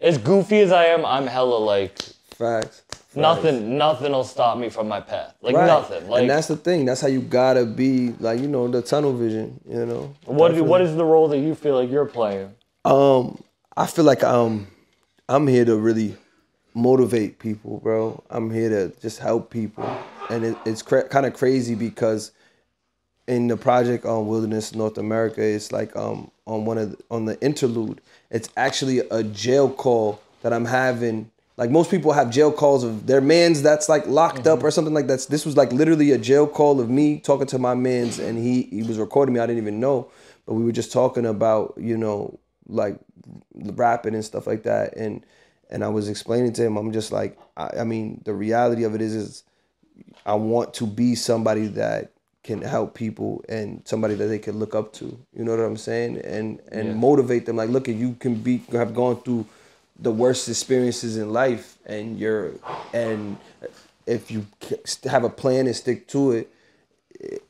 as goofy as I am, I'm hella like Facts. Nothing nothing will stop me from my path. Like Right. nothing. Like and that's the thing. That's how you gotta be, like, you know, the tunnel vision, you know? what what is the role that you feel like you're playing? Um, I feel like um, I'm here to really motivate people, bro. I'm here to just help people, and it, it's cra- kind of crazy because in the project on Wilderness North America, it's like um on one of the, on the interlude, it's actually a jail call that I'm having Like most people have jail calls of their mans that's like locked up mm-hmm. or something like that. This was like literally a jail call of me talking to my mans, and he he was recording me. I didn't even know, but we were just talking about you know like rapping and stuff like that, and and I was explaining to him. I'm just like, I, I mean, the reality of it is, is I want to be somebody that can help people and somebody that they can look up to. You know what I'm saying? And and Yeah. motivate them. Like, look, at you can be have gone through the worst experiences in life, and you're and if you have a plan and stick to it,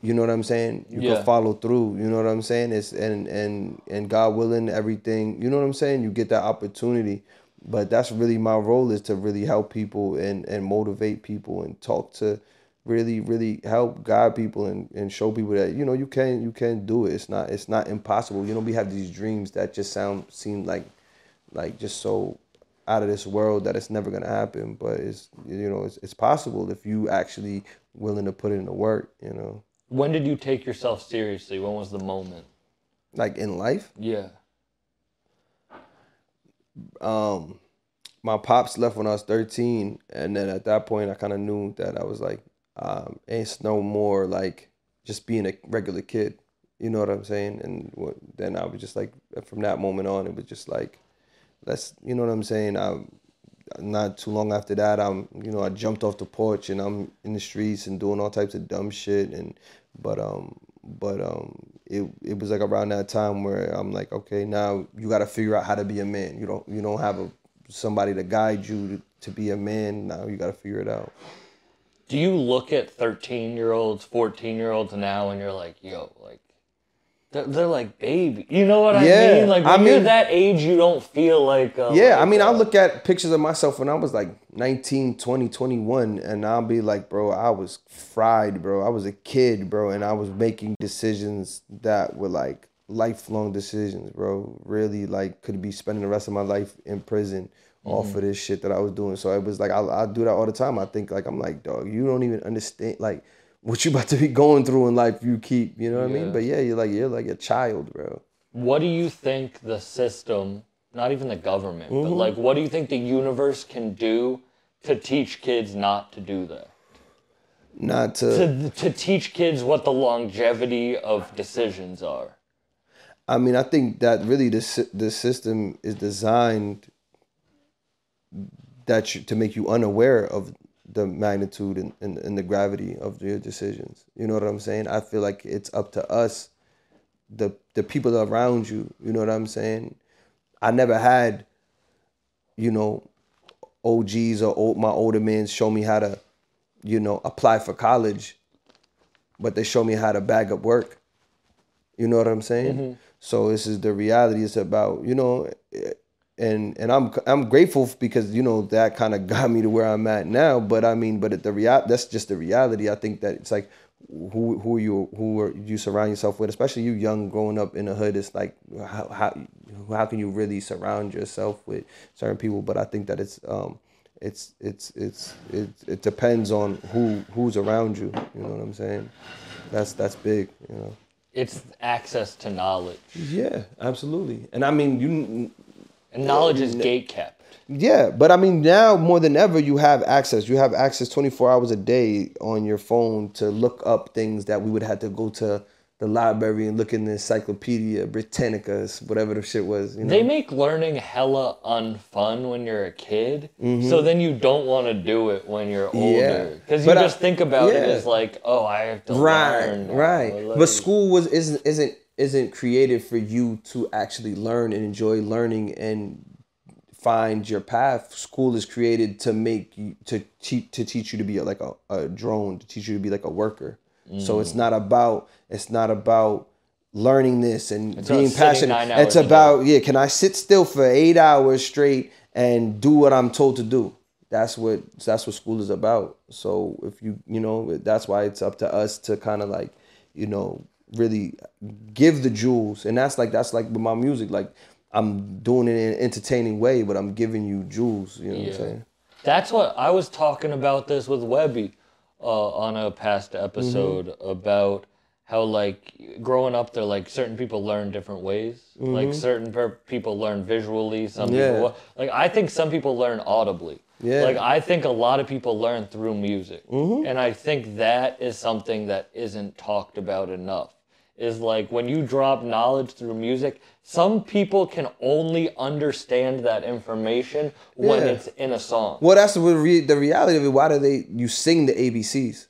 you know what I'm saying. You Yeah. can follow through. You know what I'm saying. It's and and and God willing, everything. You know what I'm saying. You get that opportunity. But that's really my role is to really help people and and motivate people and talk to really really help guide people and, and show people that you know you can you can do it it's not it's not impossible you know we have these dreams that just sound seem like like just so out of this world that it's never gonna happen but it's you know it's, it's possible if you actually willing to put in the work you know When did you take yourself seriously? When was the moment? like in life Yeah. um my pops left when I was 13 and then at that point I kind of knew that I was like um it's no more like just being a regular kid you know what I'm saying and what, then I was just like from that moment on it was just like let's you know what I'm saying? I not too long after that I'm you know I jumped off the porch and I'm in the streets and doing all types of dumb shit and but um but um it it was like around that time where I'm like okay now you got to figure out how to be a man. You don't you don't have a somebody to guide you to, to be a man. Now you got to figure it out. Do you look at 13 year olds, 14 year olds now and you're like, yo, like, they're, they're like baby. You know what I Yeah, mean? Like, I when you're that age, you don't feel like. Uh, Yeah, like, I mean, I uh, look at pictures of myself when I was like 19, 20, 21, and I'll be like, bro, I was fried, bro. I was a kid, bro, and I was making decisions that were like lifelong decisions, bro. Really, like, could be spending the rest of my life in prison off of this shit that I was doing. So it was like, I, I do that all the time. I think, like, I'm like, dog, you don't even understand, like, what you about to be going through in life. You keep, you know what I mean? But yeah, you're like, you're like a child, bro. What do you think the system, not even the government, Mm-hmm. but like, what do you think the universe can do to teach kids not to do that? Not To, to teach kids what the longevity of decisions are. I mean, I think that really the sy- the system is designed that you, to make you unaware of the magnitude and, and, and the gravity of your decisions. You know what I'm saying? I feel like it's up to us, the the people around you. You know what I'm saying? I never had, you know, OGs or old, my older men show me how to, you know, apply for college, but they show me how to bag up work. You know what I'm saying? Mm-hmm. So this is the reality. It's about you know, and and I'm I'm grateful because you know that kind of got me to where I'm at now. But I mean, but the real that's just the reality. I think that it's like who who are you who are you surround yourself with, especially you young growing up in the hood. It's like how how how can you really surround yourself with certain people? But I think that it's um it's it's it's it, it depends on who who's around you. You know what I'm saying? That's that's big. You know. It's access to knowledge. Yeah, absolutely. And I mean, you And knowledge is gate kept. yeah, but I mean now more than ever you have access. You have access 24 hours a day on your phone to look up things that we would have to go to the library and look in the Encyclopedia Britannica, whatever the shit was, you know. They make learning hella unfun when you're a kid, Mm-hmm. so then you don't want to do it when you're older because you But I- just think about it as like, oh, I have to right, learn. now. right. But school was isn't isn't isn't created for you to actually learn and enjoy learning and find your path. School is created to make you to teach to teach you to be like a, a drone, to teach you to be like a worker. So Mm. it's not about it's not about learning this and about being passionate. It's about yeah, can I sit still for eight hours straight and do what I'm told to do? That's what that's what school is about. So if you you know that's why it's up to us to kind of like you know really give the jewels, and that's like that's like with my music. Like I'm doing it in an entertaining way, but I'm giving you jewels. You know what I'm saying? That's what I was talking about this with Webby uh, on a past episode Mm-hmm. about how like growing up there like certain people learn different ways like certain per- people learn visually some Mm-hmm. Yeah. people like i think some people learn audibly Yeah. like i think a lot of people learn through music Mm-hmm. and i think that is something that isn't talked about enough is like when you drop knowledge through music some people can only understand that information when Yeah. it's in a song Well, that's the, re- the reality of it. Why do they you sing the ABCs?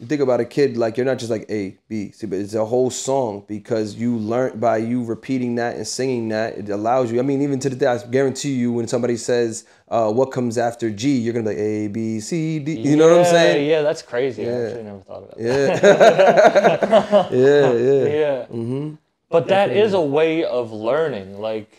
You think about a kid like you're not just like A B C, but it's a whole song because you learn by you repeating that and singing that. It allows you. I mean, even to the day, I guarantee you, when somebody says uh, what comes after G, you're gonna be like A B C D. You know what I'm saying? Yeah, that's crazy. I actually never thought about that. Yeah. yeah, yeah. Yeah. Mm-hmm. But that is a way of learning. Like,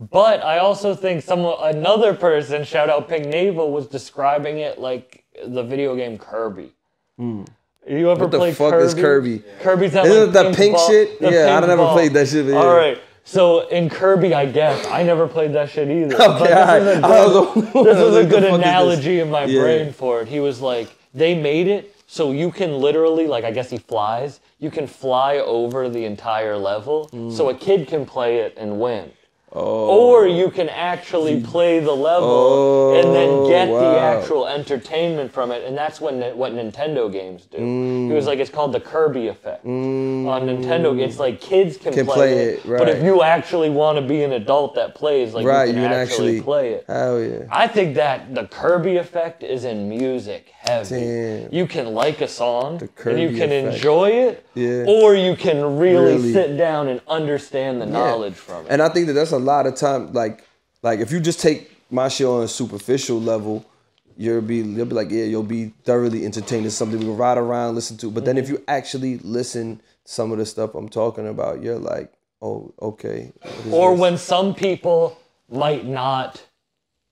but I also think some another person, shout out Pink Navel, was describing it like the video game Kirby. You ever. What the fuck Kirby? is Kirby? Kirby's that Isn't like, it that pink ball- shit? the Yeah, I never ball. played that shit, yeah. All right. So in Kirby, I guess I never played that shit either. Okay, but this is a was good, is a good the analogy in my Yeah. brain for it. He was like, they made it so you can literally, like, I guess he flies. You can fly over the entire level, Mm. so a kid can play it and win. Or you can actually play the level and then get the Oh, actual entertainment from it, and that's what what Nintendo games do. Mm. He was like, it's called the Kirby effect on Nintendo. It's like kids can, Can play, play it, it, but if you actually want to be an adult that plays, like Right, you can, you can actually, actually play it. Hell yeah. I think that the Kirby effect is in music heavy. Damn. You can like a song and you can effect. enjoy it, Yeah. or you can really, Really. sit down and understand the knowledge from it. And I think that that's a lot of time. Like, like if you just take my shit on a superficial level, you'll be you'll be like, yeah, you'll be thoroughly entertained. It's something we can ride around, listen to. But then if mm-hmm. you actually listen some of the stuff I'm talking about, you're like, oh, okay. or this? when some people might not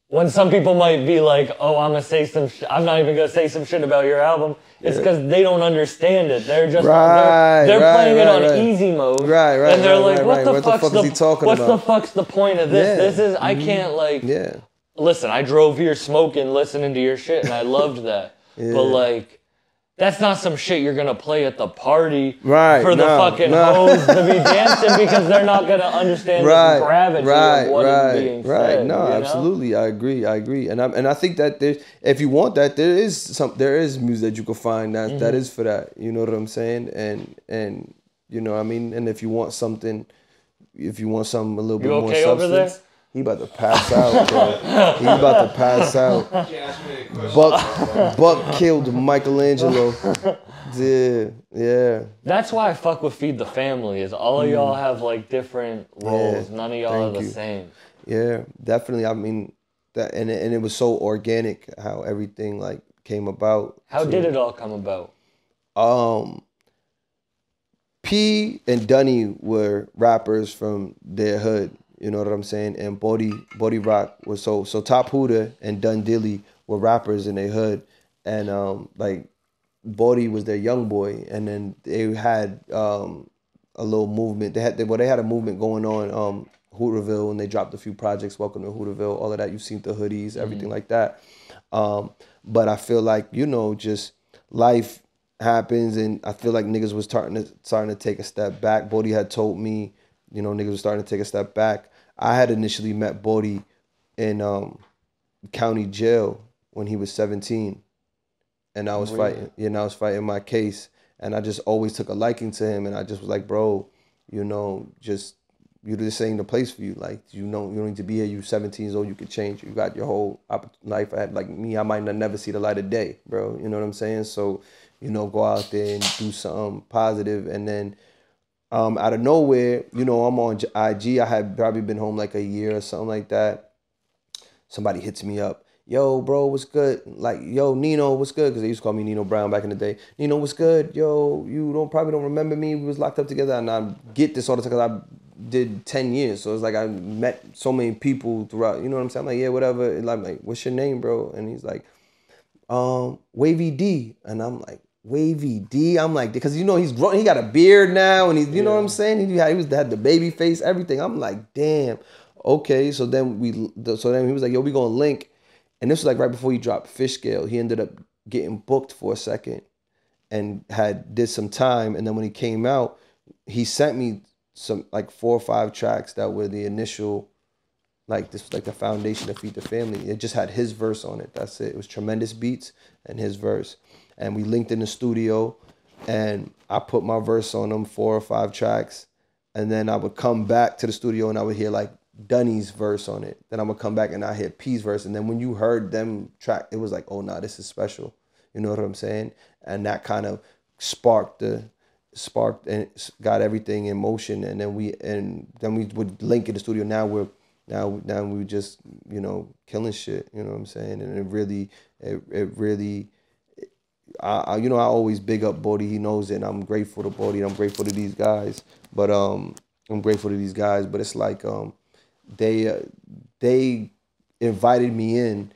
when some people might be like oh i'm gonna say some sh- i'm not even gonna say some shit about your album it's because they don't understand it they're just Right, they're, they're right, playing it on right. easy mode Right, right, and they're right, like right, what, right. the What the fuck's fuck is he talking about? what's the fuck's the point of this Yeah. this is i mm-hmm. can't like yeah, listen i drove here smoking listening to your shit and i loved that but like that's not some shit you're gonna play at the party Right, for the no, fucking no. hoes to be dancing because they're not gonna understand right, the gravity right, of what is right, being right. said. no, you know? absolutely, I agree, I agree, and I and I think that there, if you want that, there is some, there is music that you can find that that Mm-hmm. is for that. You know what I'm saying? And and you know, I mean, and if you want something, if you want something a little bit You more okay over substance, there? He about to pass out, bro. he about to pass out. Can't ask me any questions. Buck, Buck killed MichaelAngelo. Yeah, yeah. That's why I fuck with Feed the Family. Is all of y'all have like different roles. None of y'all are Mm. the you. same. Yeah, definitely. I mean, that and it, and it was so organic how everything like came about. How did it all come about? Um, P and Dunny were rappers from their hood. You know what I'm saying? And Bori Bori Rock was so so Top Hooter and Dun Dilly were rappers in their hood, and um like Bori was their young boy, and then they had um a little movement. They had they, well they had a movement going on um Hooterville, and they dropped a few projects. Welcome to Hooterville, all of that. You've seen the hoodies, everything like that. Um, but I feel like you know just life happens, and I feel like niggas was starting to starting to take a step back. Bori had told me, you know, niggas was starting to take a step back. I had initially met Bori in um, county jail when he was 17 and I was fighting, you know, I was fighting my case, and I just always took a liking to him, and I just was like, bro, you know, just you this ain't the place for you. Like, you know, you don't need to be here. You're 17 years old, you could change. You got your whole life ahead. Like me, I might not never see the light of day, bro. You know what I'm saying? So, you know, go out there and do something positive, and then. Um, out of nowhere, you know, I'm on IG. I had probably been home like a year or something like that somebody hits me up. Yo, bro, what's good? Like, yo, Nino, what's good? Because they used to call me Nino Brown back in the day. Nino, what's good? Yo, you don't probably don't remember me. We was locked up together, and I get this all the time because I did ten years. So it's like I met so many people throughout. You know what I'm saying? I'm like, yeah, whatever. And I'm like, what's your name, bro? And he's like, um, Wavy D, and I'm like. Wavy D, I'm like, because you know he's grown, he got a beard now, and he's, you know what I'm saying. He had, he was had the baby face, everything. I'm like, damn, okay. So then we, so then he was like, yo, we gonna link, and this was like right before he dropped Fish Scale. He ended up getting booked for a second, and had did some time, and then when he came out, he sent me some like four or five tracks that were the initial like this was like the foundation to feed the family. It just had his verse on it. That's it. It was tremendous beats and his verse. And we linked in the studio and I put my verse on them, four or five tracks. And then I would come back to the studio and I would hear like Dunny's verse on it. Then I would come back and I hear P's verse. And then when you heard them track, it was like, oh nah, this is special. You know what I'm saying? And that kind of sparked the sparked and got everything in motion. And then we and then we would link in the studio. Now we're now now we just you know killing shit you know what i'm saying and it really it, it really I, I you know i always big up Bori. He knows it and i'm grateful to Bori i'm grateful to these guys. But um i'm grateful to these guys. But it's like um they uh, they invited me in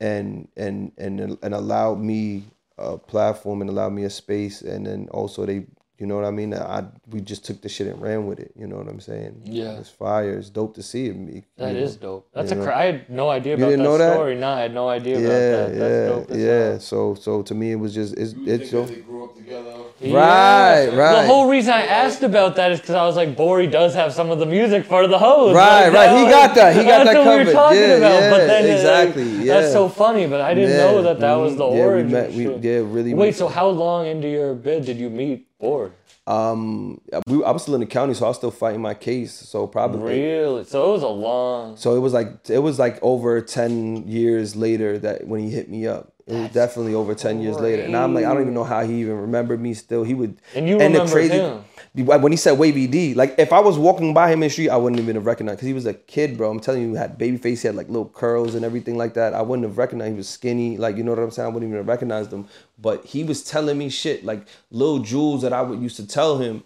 and and and and allowed me a platform and allowed me a space. And then also they you know what I mean? I we just took the shit and ran with it. You know what I'm saying? Yeah. it's fire. It's dope to see it. Me, That you is know? dope. That's you a know? cra- I had no idea You about didn't that know that? story. Nah, I had no idea about Yeah, that. That's dope yeah, yeah. hell. So so to me it was just it's You would it's think dope. that they grew up together. Right, The whole reason I asked about that is because I was like, Bori does have some of the music for the hose. Right, Like, right. that He was- got that. He got that's that what we were talking Yeah, about. yeah, but then it, like, exactly, yeah. That's so funny, but I didn't Yeah, know that that was the mhm. Yeah, we origin. met- we- yeah, really Wait, met- so how long into your bid did you meet Bori? Um, we, I was still in the county, so I was still fighting my case. So probably Really? So it was a long. So it was like it was like over ten years later that when he hit me up. It was definitely over ten years later, and I'm like, I don't even know how he even remembered me. Still, he would. And you and the remembered him. when he said Wavy D. Like if I was walking by him in the street, I wouldn't even have recognized because he was a kid, bro. I'm telling you, he had baby face, he had like little curls and everything like that. I wouldn't have recognized. He was skinny, like you know what I'm saying. I wouldn't even have recognized him. But he was telling me shit like little jewels that I would used to tell him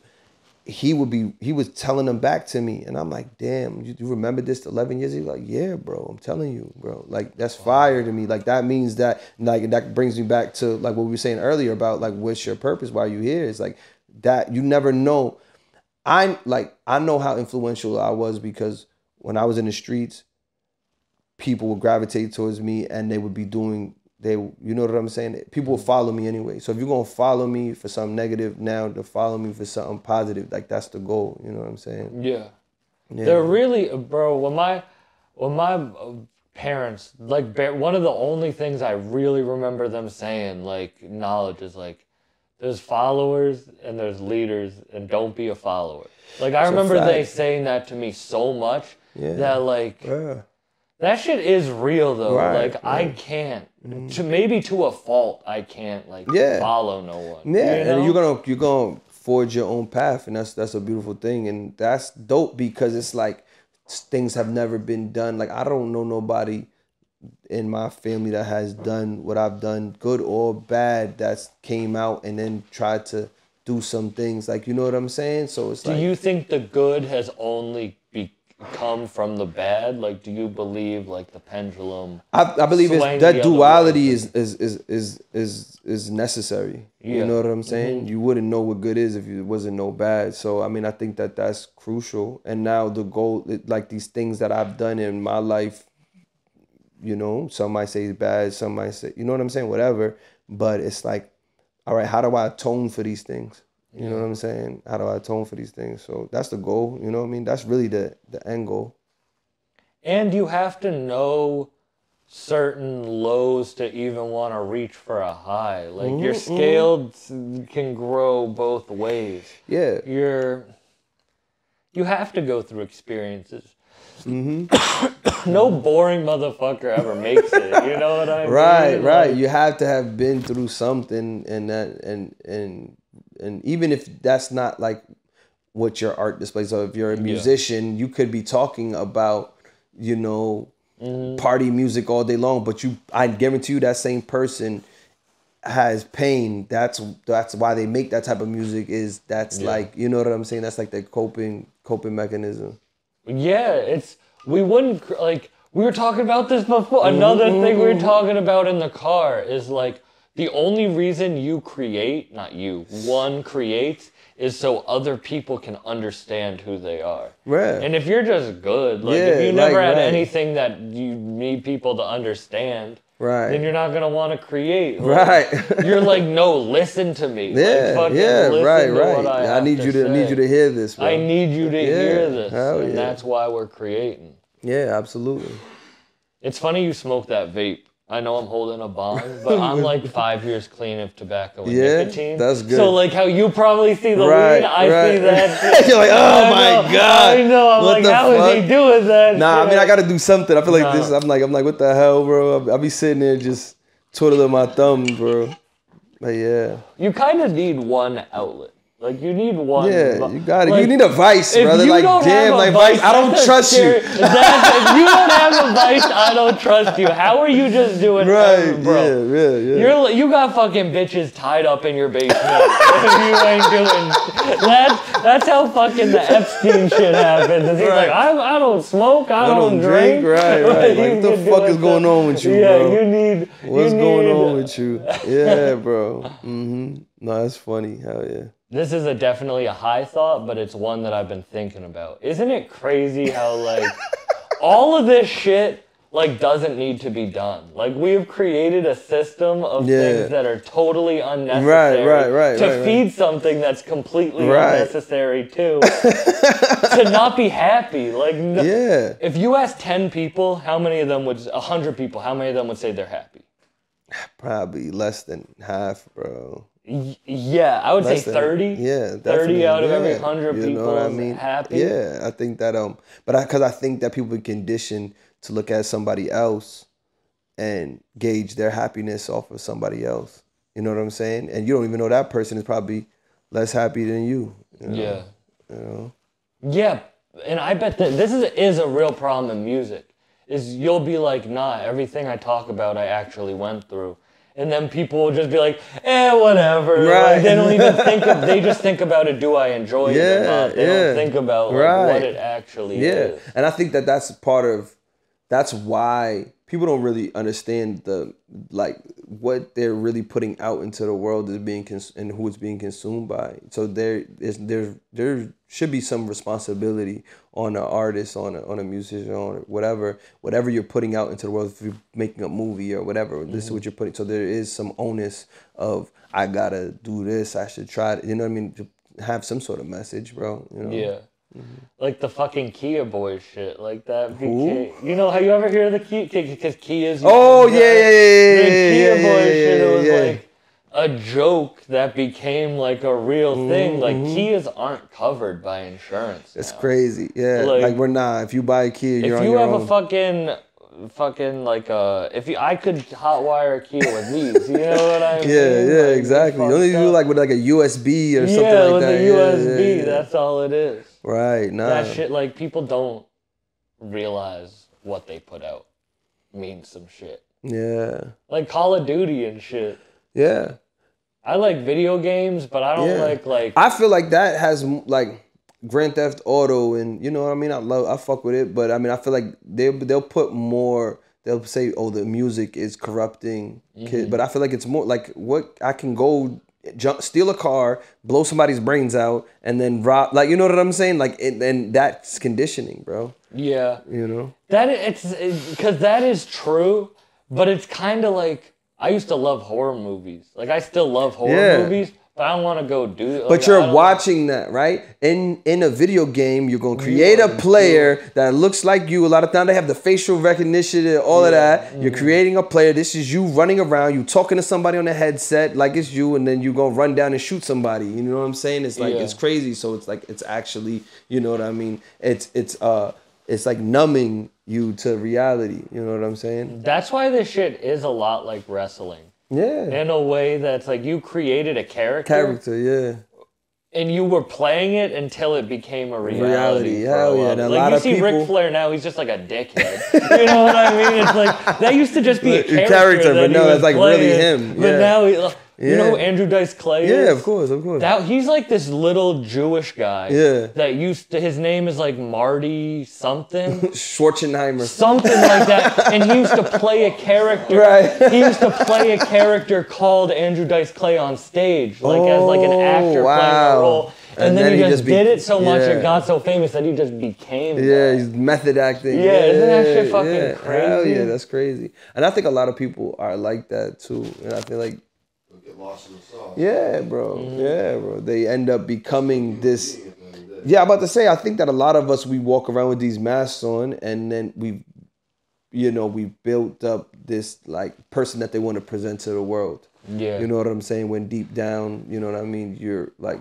he would be he was telling them back to me. And i'm like damn you, you remember this 11 years? He's like yeah bro i'm telling you bro. Like that's fire to me. Like that means that like that brings me back to like what we were saying earlier about like what's your purpose? Why are you here? It's like that you never know. I like i know how influential i was because when i was in the streets people would gravitate towards me and they would be doing they you know what I'm saying? People will follow me anyway. So if you're gonna follow me for something negative now to follow me for something positive, like that's the goal. You know what I'm saying? Yeah. Yeah. They're really, bro. When my when my uh, parents like one of the only things I really remember them saying like knowledge is like there's followers and there's leaders and don't be a follower. Like I a remember they saying that to me so much Yeah. that like yeah. That shit is real though. Right, like I can't mm. to maybe to a fault I can't like Yeah. follow no one. Yeah, you know? and you're gonna you're gonna forge your own path, and that's that's a beautiful thing, and that's dope because it's like things have never been done. Like I don't know nobody in my family that has done what I've done, good or bad, that's came out and then tried to do some things. Like you know what I'm saying? So it's Do like you think the good has only be- come from the bad? Like, do you believe like the pendulum? I, I believe that duality is is is is is is necessary. Yeah. Mm-hmm. You know what I'm saying? You wouldn't know what good is if it wasn't no bad. So I mean, I think that that's crucial. And now the goal, like these things that I've done in my life, you know, some might say bad, some might say, you know what I'm saying, whatever. But it's like, all right, how do I atone for these things? You know what I'm saying? How do I atone for these things? So that's the goal. You know what I mean? That's really the the end goal. And you have to know certain lows to even want to reach for a high. Like your Mm-hmm, scale can grow both ways. Yeah. You're you have to go through experiences. Mm-hmm. no boring motherfucker ever makes it. You know what I mean? right right you have to have been through something and that and and and even if that's not like what your art displays so if you're a musician you could be talking about you know mm-hmm. party music all day long but you i guarantee you that same person has pain. That's that's why they make that type of music is that's like you know what i'm saying? That's like the coping coping mechanism. Yeah, it's we wouldn't like we were talking about this before. Another thing we were mm-hmm. talking about in the car is like the only reason you create, not you, one creates is so other people can understand who they are. Right. And if you're just good, like Yeah, if you never like, had right. anything that you need people to understand, Right. then you're not gonna want to create. Right. you're like, no, listen to me. Like, Yeah, fucking yeah, listen right, to right. I, I, need you to say. need you to hear this, bro. I need you to Yeah, hear this, hell and yeah. that's why we're creating. yeah, absolutely. It's funny you smoke that vape. I know I'm holding a bong, but I'm like five years clean of tobacco and Yeah, nicotine. that's good. So like how you probably see the Right, weed, I right. see that. You're like, oh I my know, God, I know. I'm what like, how is he fuck? doing that? Nah, I mean I gotta do something. I feel like Nah. this. I'm like I'm like what the hell, bro? I'll, I'll be sitting there just twiddling my thumbs, bro. But yeah, You kind of need one outlet. Like you need one. yeah, you got it. Like, you need a vice, brother. Like damn, like vice. I don't trust you. If you don't have a vice, I don't trust you. How are you just doing, Right? bro? Yeah, yeah, yeah. You're you got fucking bitches tied up in your basement. you ain't doing that's that's how fucking the Epstein shit happens. He's Right. like, I, I don't smoke, I, I don't drink, right, right. Like, what the fuck is going on with you, yeah, bro? you need. What's you going on with you? Yeah, bro. Mm-hmm. No, that's funny. Hell yeah. This is a definitely a high thought, but it's one that I've been thinking about. Isn't it crazy how like all of this shit like doesn't need to be done? Like we've created a system of Yeah. things that are totally unnecessary right, right, to right, right. feed something that's completely Right. unnecessary too. to not be happy. Like n- Yeah. if you ask 10 people, how many of them would 100 people, how many of them would say they're happy? Probably less than half, bro. Yeah, I would Less say than- 30. Yeah, 30 out of every yeah. 100 You know people what I mean? happy. Yeah, I think that um, but I because I think that people are conditioned to look at somebody else and gauge their happiness off of somebody else. You know what I'm saying? And you don't even know that person is probably less happy than you. you know? Yeah. You know? Yeah, and I bet that this is is a real problem in music. Is you'll be like, nah, everything I talk about, I actually went through, and then people will just be like, eh, whatever. Like, Right. they don't even think of. They just think about it. Do I enjoy it or Yeah, not? They yeah. don't think about like, Right. what it actually Yeah, is. and I think that that's part of that's why people don't really understand the like what they're really putting out into the world is being cons- and who it's being consumed by. So there is there there should be some responsibility on an artist, on a, on a musician, on whatever whatever you're putting out into the world. If you're making a movie or whatever, this is mm-hmm. what you're putting. So there is some onus of I gotta do this. I should try. It. You know what I mean? To have some sort of message, bro. You know? Yeah. Mm-hmm. Like the fucking Kia boy shit, like that. became- You know, have you ever heard of the Kia? Because Kia's. Oh yeah, yeah, yeah, yeah, the yeah, Kia yeah, boy yeah, shit. It was like a joke that became like a real Mm-hmm, thing. Like Kias aren't covered by insurance. It's now. crazy. Yeah, Like- like, we're not. If you buy a Kia, you're If on you your have own. a fucking, fucking like uh, if you, I could hotwire a Kia with these. You know what I mean? yeah, yeah, Like, exactly. You only do like with like a USB or something like with that. the Yeah, USB. yeah, yeah. That's all it is. right. Nah. That shit, like people don't realize what they put out means some shit. Yeah, Like Call of Duty and shit. yeah. I like video games, but I don't Yeah. like like. I feel like that has like Grand Theft Auto, and you know what I mean. I love, I fuck with it, but I mean, I feel like they they'll put more. They'll say, "Oh, the music is corrupting Mm-hmm. kids," but I feel like it's more like what I can go jump, steal a car, blow somebody's brains out, and then rob. Like you know what I'm saying? Like, it, and that's conditioning, bro. yeah, You know? that it's because that is true, but it's kind of like I used to love horror movies. Like I still love horror Yeah. movies, I don't want to go do. like, But I you're watching that, right? In in a video game, you're gonna create a player that looks like you. A lot of time they have the facial recognition and all of that. You're Mm-hmm. creating a player. This is you running around. You talking to somebody on a headset like it's you, and then you gonna run down and shoot somebody. You know what I'm saying? It's like Yeah. it's crazy. So it's like it's actually, you know what I mean? It's it's uh it's like numbing you to reality. You know what I'm saying? That's why this shit is a lot like wrestling. Yeah. In a way that's like you created a character, Character, yeah. and you were playing it until it became a reality. Reality, hell yeah, and a like lot you of see people- Ric Flair now, he's just like a dickhead. you know what I mean? It's like that used to just be a character, character, but no, it's, like, really him, But now he, you know Andrew Dice Clay is? Yeah, of course, of course. That he's like this little Jewish guy. Yeah. That used to his name is like Marty something. Schwarzenheimer. something like that. And he used to play a character. Right. He used to play a character called Andrew Dice Clay on stage, like as like an Oh, actor playing a role. And, then, he, just, be- did it so much yeah. and got so famous that he just became. Yeah, that. he's method acting. Yeah, isn't that shit fucking Hell crazy? yeah, that's crazy. And I think a lot of people are like that too. And I feel like, get lost in the sauce. yeah, bro, Mm-hmm. yeah, bro. They end up becoming this. Yeah, I'm about to say. I think that a lot of us we walk around with these masks on, and then we, you know, we built up this like person that they want to present to the world. Yeah. You know what I'm saying? When deep down, you know what I mean. You're like,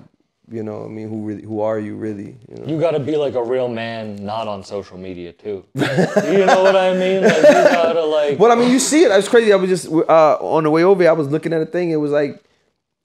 you know, I mean, who really, who are you really? You know? You gotta be like a real man, not on social media too. you know what I mean? Like you gotta like. Well, I mean, you see it. That's crazy. I was just uh, on the way over. here, I was looking at a thing. It was like,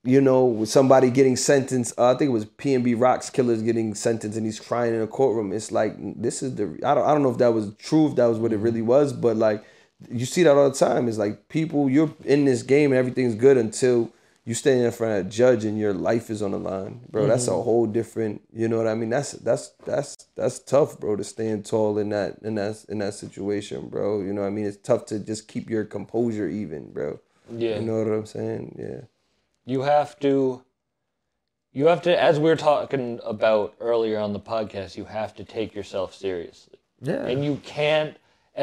you know, with somebody getting sentenced. Uh, I think it was PnB Rock's killers getting sentenced, and he's crying in a courtroom. It's like this is the. I don't. I don't know if that was true. If that was what it really was, but like, you see that all the time. It's like people. You're in this game, and everything's good until you stand in front of a judge and your life is on the line, bro. That's a mm-hmm. whole different. You know what I mean? That's that's that's that's tough, bro. To stand tall in that in that in that situation, bro. You know what I mean? It's tough to just keep your composure even, bro. yeah. You know what I'm saying? Yeah. you have to you have to as we were talking about earlier on the podcast you have to take yourself seriously Yeah. and you can't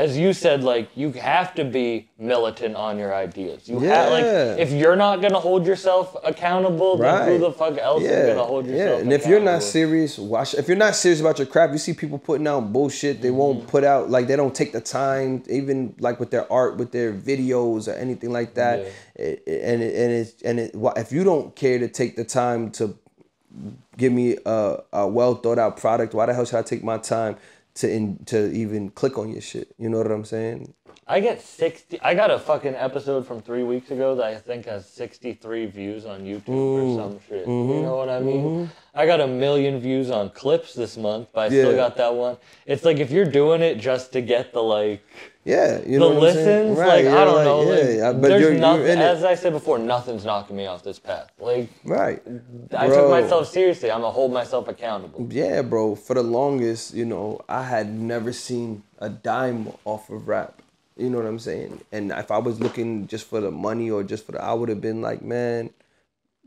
as you said like you have to be militant on your ideas you have like if you're not gonna hold yourself accountable then who the fuck else is Yeah, gonna hold yourself? yeah, and if you're not serious, watch. If you're not serious about your craft, you see people putting out bullshit. They won't Mm-hmm. put out like they don't take the time, even like with their art, with their videos or anything like that. It- it- and it, and it's and it, if you don't care to take the time to give me a, a well thought out product, why the hell should I take my time to in, to even click on your shit? You know what I'm saying? I get 60. I got a fucking episode from three weeks ago that I think has 63 views on YouTube or some shit. Mm-hmm. You know what I mean? I got a million views on clips this month, but I still got that one. It's like if you're doing it just to get the like Yeah, you the know what I'm listens, Right, like I you're don't like, know. like, yeah, but there's you're, you're nothing. in it. As I said before, nothing's knocking me off this path. Like right. I Bro. took myself seriously. I'm gonna hold myself accountable. Yeah, bro. For the longest, you know, I had never seen a dime off of rap. You know what I'm saying? And if I was looking just for the money or just for the, I would have been like, man,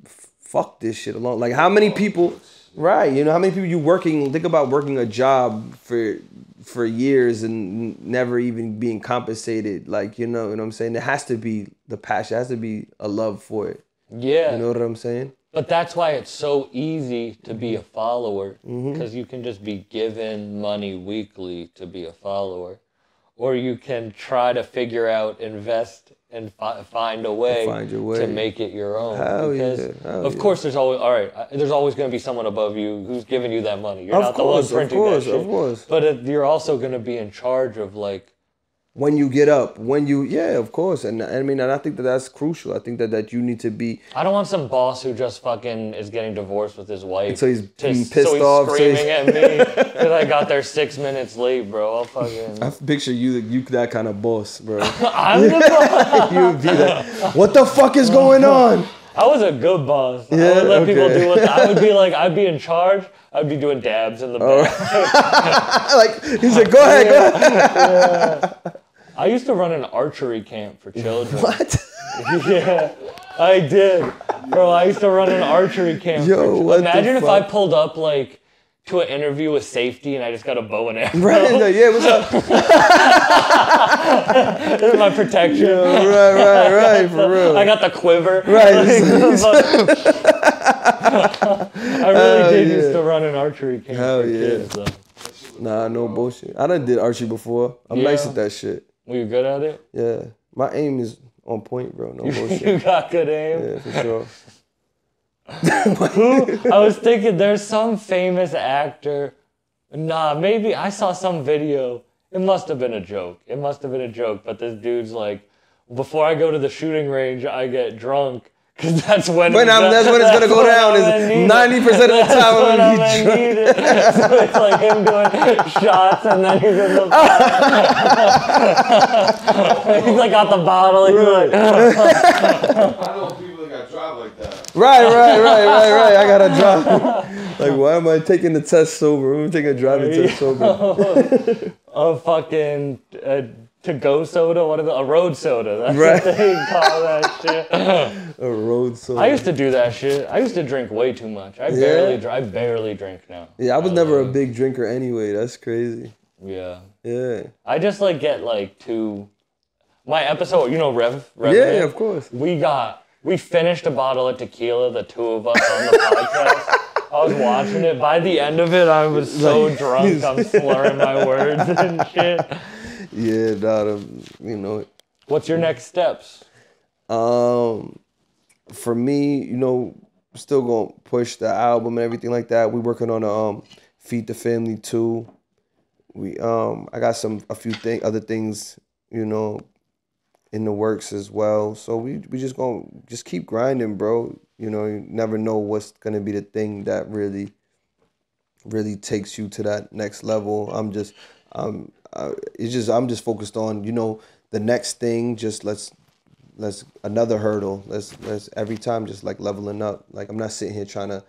fuck this shit alone. Like, how many people? Right. You know, how many people you working? Think about working a job for for years and never even being compensated. Like, you know, you know what I'm saying? There has to be the passion. There has to be a love for it. Yeah. You know what I'm saying? But that's why it's so easy to be a follower Mm-hmm. because you can just be given money weekly to be a follower, or you can try to figure out, invest, and fi- find a way, Find way. to make it your own. Hell because yeah, hell of yeah. course, there's always all right. There's always going to be someone above you who's giving you that money. You're Of not course, the one of printing course, that shit. of course. But it, you're also going to be in charge of like when you get up, when you yeah, of course, and I mean, and I think that that's crucial. I think that that you need to be I don't want some boss who just fucking is getting divorced with his wife. So he's to- being so pissed he's off, so screaming he's- at me because I got there six minutes late, bro. I'll fucking. I picture you you that kind of boss, bro. I'm the boss. you would be like, what the fuck is going on? I was a good boss. I Yeah, would let people do what I would be like. I'd be in charge. I'd be doing dabs in the Oh. back. like he's like, go ahead, go ahead. I used to run an archery camp for children. What? yeah, I did, bro. I used to run an archery camp. Yo, for, what the imagine if I pulled up like to an interview with safety and I just got a bow and arrow. Right? Yeah, what's up? This is my protection. right, right, right, for real. I got the quiver. Right, I really did yeah. used to run an archery camp Hell for yeah. kids. Though. Nah, no bullshit. I done did archery before. I'm nice Yeah. at that shit. Were you good at it? Yeah, my aim is on point, bro. No bullshit. you got good aim. Yeah, for sure. I was thinking there's some famous actor. Nah, maybe I saw some video. It must have been a joke. It must have been a joke. But this dude's like, before I go to the shooting range, I get drunk. Cause that's when When I'm, that's when it's gonna go down. Is ninety percent of the time when I'm I'm gonna be drunk. So it's like him doing shots and then he's in the He's like got the bottle. He's like, I know people that got dropped like that. Right, right, right, right, right. I gotta drive. like, why am I taking the test sober? I'm taking a driving test sober. a fucking uh, to go soda. What is it? A road soda. That's Right. what they call that shit. A road soda. I used to do that shit. I used to drink way too much. I barely, I barely drink now. yeah, I was never a big drinker anyway. That's crazy. Yeah. Yeah. I just like get like too. My episode, you know, Rev. Rev Yeah, yeah, of course. We got we finished a bottle of tequila, the two of us on the podcast. I was watching it. By the end of it, I was so drunk, I'm slurring my words and shit. Yeah, the, you know. What's your next steps? Um, for me, you know, still gonna push the album and everything like that. We working on a um, feed the family too. We um, I got some a few thing other things, you know, in the works as well. So we we just gonna just keep grinding, bro. You know, you never know what's gonna be the thing that really, really takes you to that next level. I'm just, um, uh, it's just I'm just focused on you know the next thing. Just let's let's another hurdle. Let's let's every time just like leveling up. Like I'm not sitting here trying to,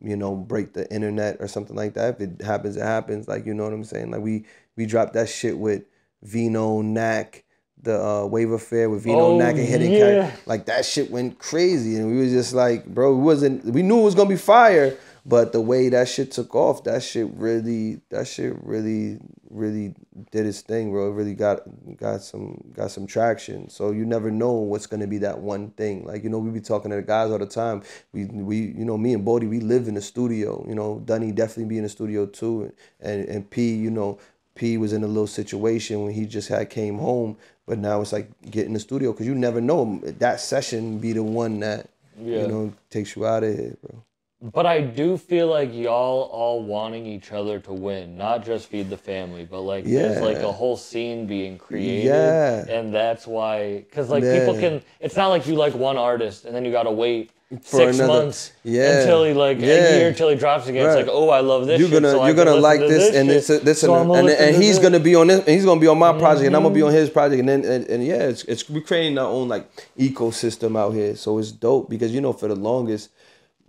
you know, break the internet or something like that. If it happens, it happens. Like you know what I'm saying. Like we we dropped that shit with Vino Knack, the uh, Wave Affair with Vino Oh, Knack and Hidden yeah. Cat. Like that shit went crazy, and we was just like, bro, we wasn't. We knew it was gonna be fire, but the way that shit took off, that shit really, that shit really, really did its thing, bro. It really got got some got some traction. So you never know what's gonna be that one thing. Like you know, we be talking to the guys all the time. We we you know me and Bodie, we live in the studio. You know, Dunny definitely be in the studio too, and and P, you know. P was in a little situation when he just had came home, but now it's like get in the studio because you never know that session be the one that Yeah. you know takes you out of here, bro. But I do feel like y'all all wanting each other to win, not just feed the family, but like there's like a whole scene being created, Yeah. and that's why, because like people can. It's not like you like one artist and then you gotta wait For six another- months Yeah. until he like Yeah. a year until he drops again. Right. It's like, oh, I love this. You're gonna so you're gonna like to this, and shit, this this so and, and, and to he's this. gonna be on this and he's gonna be on my project and I'm gonna be on mm-hmm. his project and then and, and yeah it's it's we're creating our own like ecosystem out here so it's dope because you know for the longest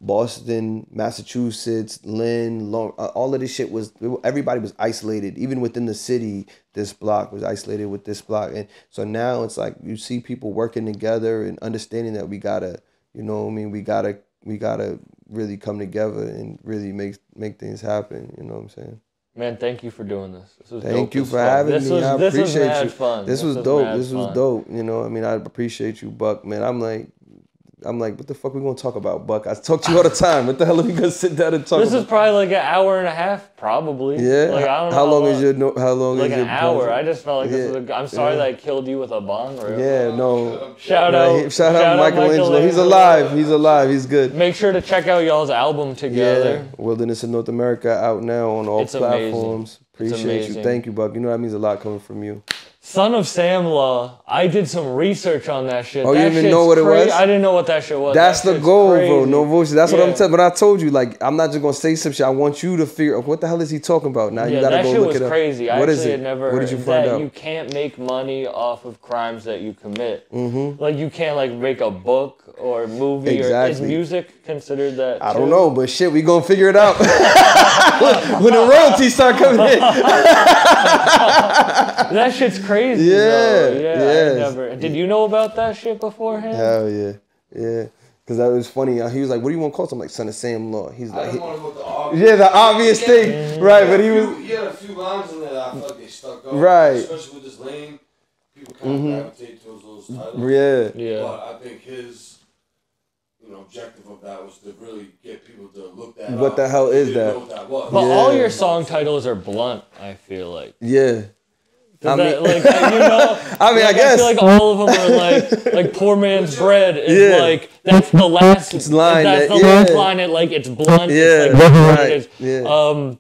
Boston, Massachusetts, Lynn, Long, uh, all of this shit was everybody was isolated. Even within the city, this block was isolated with this block, and so now it's like you see people working together and understanding that we gotta, you know, what I mean, we gotta, we gotta really come together and really make make things happen. You know what I'm saying? Man, thank you for doing this. This was Thank dope you for fuck. having this me. Was, I this appreciate was mad you. Fun. This, was, dope. mad This was fun. dope. You know, I mean, I appreciate you, Buck. Man, I'm like, I'm like, what the fuck we gonna talk about, Buck? I talk to you all the time. What the hell are we gonna sit down and talk This about? is probably like an hour and a half, probably. yeah. Like I don't how long long- is your no, how long like is an hour. project? I just felt like this Yeah. was. A, I'm sorry Yeah. that I killed you with a bong. Or Yeah, no. Shout Yeah, out. he- shout, out to MichaelAngelo. He's alive. He's alive. He's good. Make sure to check out y'all's album together. Yeah, Wilderness in North America out now on all It's amazing. Appreciate you. Thank you, Buck. You know that means a lot coming from you. Son of Sam Law. I did some research on that shit. Oh, you didn't even know what it cra- was? I didn't know what that shit was. That's That the goal, bro. No bullshit. That's what I'm telling. But I told you, like, I'm not just gonna say some shit. I want you to figure out what the hell is he talking about. Now Yeah, you gotta that go shit look was it up. crazy. I What actually is it? had never What did you find out? you can't make money off of crimes that you commit. Mm-hmm. Like you can't like make a book or movie or is music considered that? I too? don't know, but shit, we gonna figure it out when the royalties start coming in. That shit's crazy. Yeah, though. yeah. yes. Never. Did you know about that shit beforehand? Hell yeah, yeah. Cause that was funny. Uh, He was like, "What do you want to call it?" I'm like, "Son of Sam Law." He's I like, didn't want to go the obvious. "Yeah, the obvious thing, right?" But he He, was, he had a few lines in there that I felt like they stuck up. Right. Especially with this lane, people kind of gravitate towards those titles. yeah, Yeah. But I think his, you know, objective of that was to really get people to look that What up. the hell is that? that was. But all your song titles are blunt. I feel like. yeah. I that, mean- like you know, I mean, I guess. I feel like all of them are like like poor man's bread is Yeah. like that's the last line That's that- the last line. It like it's blunt. Yeah, it's like, right, it is. yeah. Um,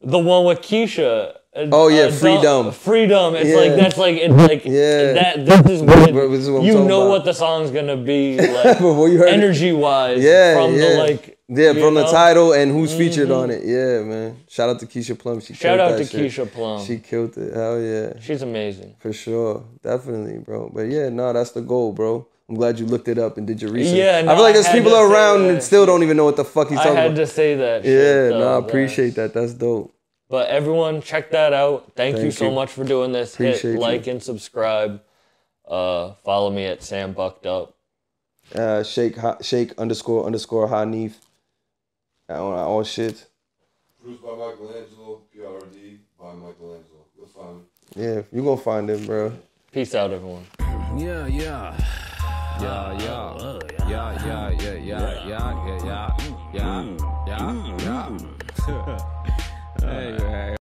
the one with Keisha. Oh, yeah, Freedom. Freedom. It's Yeah. like that's like it's like Yeah. that. This is when this is you know about. what the song's gonna be like Before you heard energy wise. Yeah, from yeah. the like. Yeah, from the title and who's featured on it. Mm-hmm. Yeah, man. Shout out to Keisha Plum. She Shout killed out to shit. Keisha Plum. She killed it. Hell yeah. She's amazing. For sure. Definitely, bro. But yeah, no, that's the goal, bro. I'm glad you looked it up and did your research. Yeah, I feel like there's people around that. and still don't even know what the fuck he's talking about. I had about. to say that. yeah, shit, no. I appreciate that. That's dope. But everyone, check that out. Thank, you so you. much for doing this. Hit Appreciate you. like and subscribe. Uh, follow me at Sam Bucked Up. Uh, Shaykh Ha- Shaykh underscore underscore Hanif. On all shit. Produced by MichaelAngelo, PRD by MichaelAngelo. You'll find me. Yeah, you gonna find him, bro. Peace out, everyone. Yeah, yeah. Yeah, ah, yeah. Yeah, yeah, yeah, yeah, yeah, yeah, yeah, yeah, mm. yeah, mm. Mm. 哎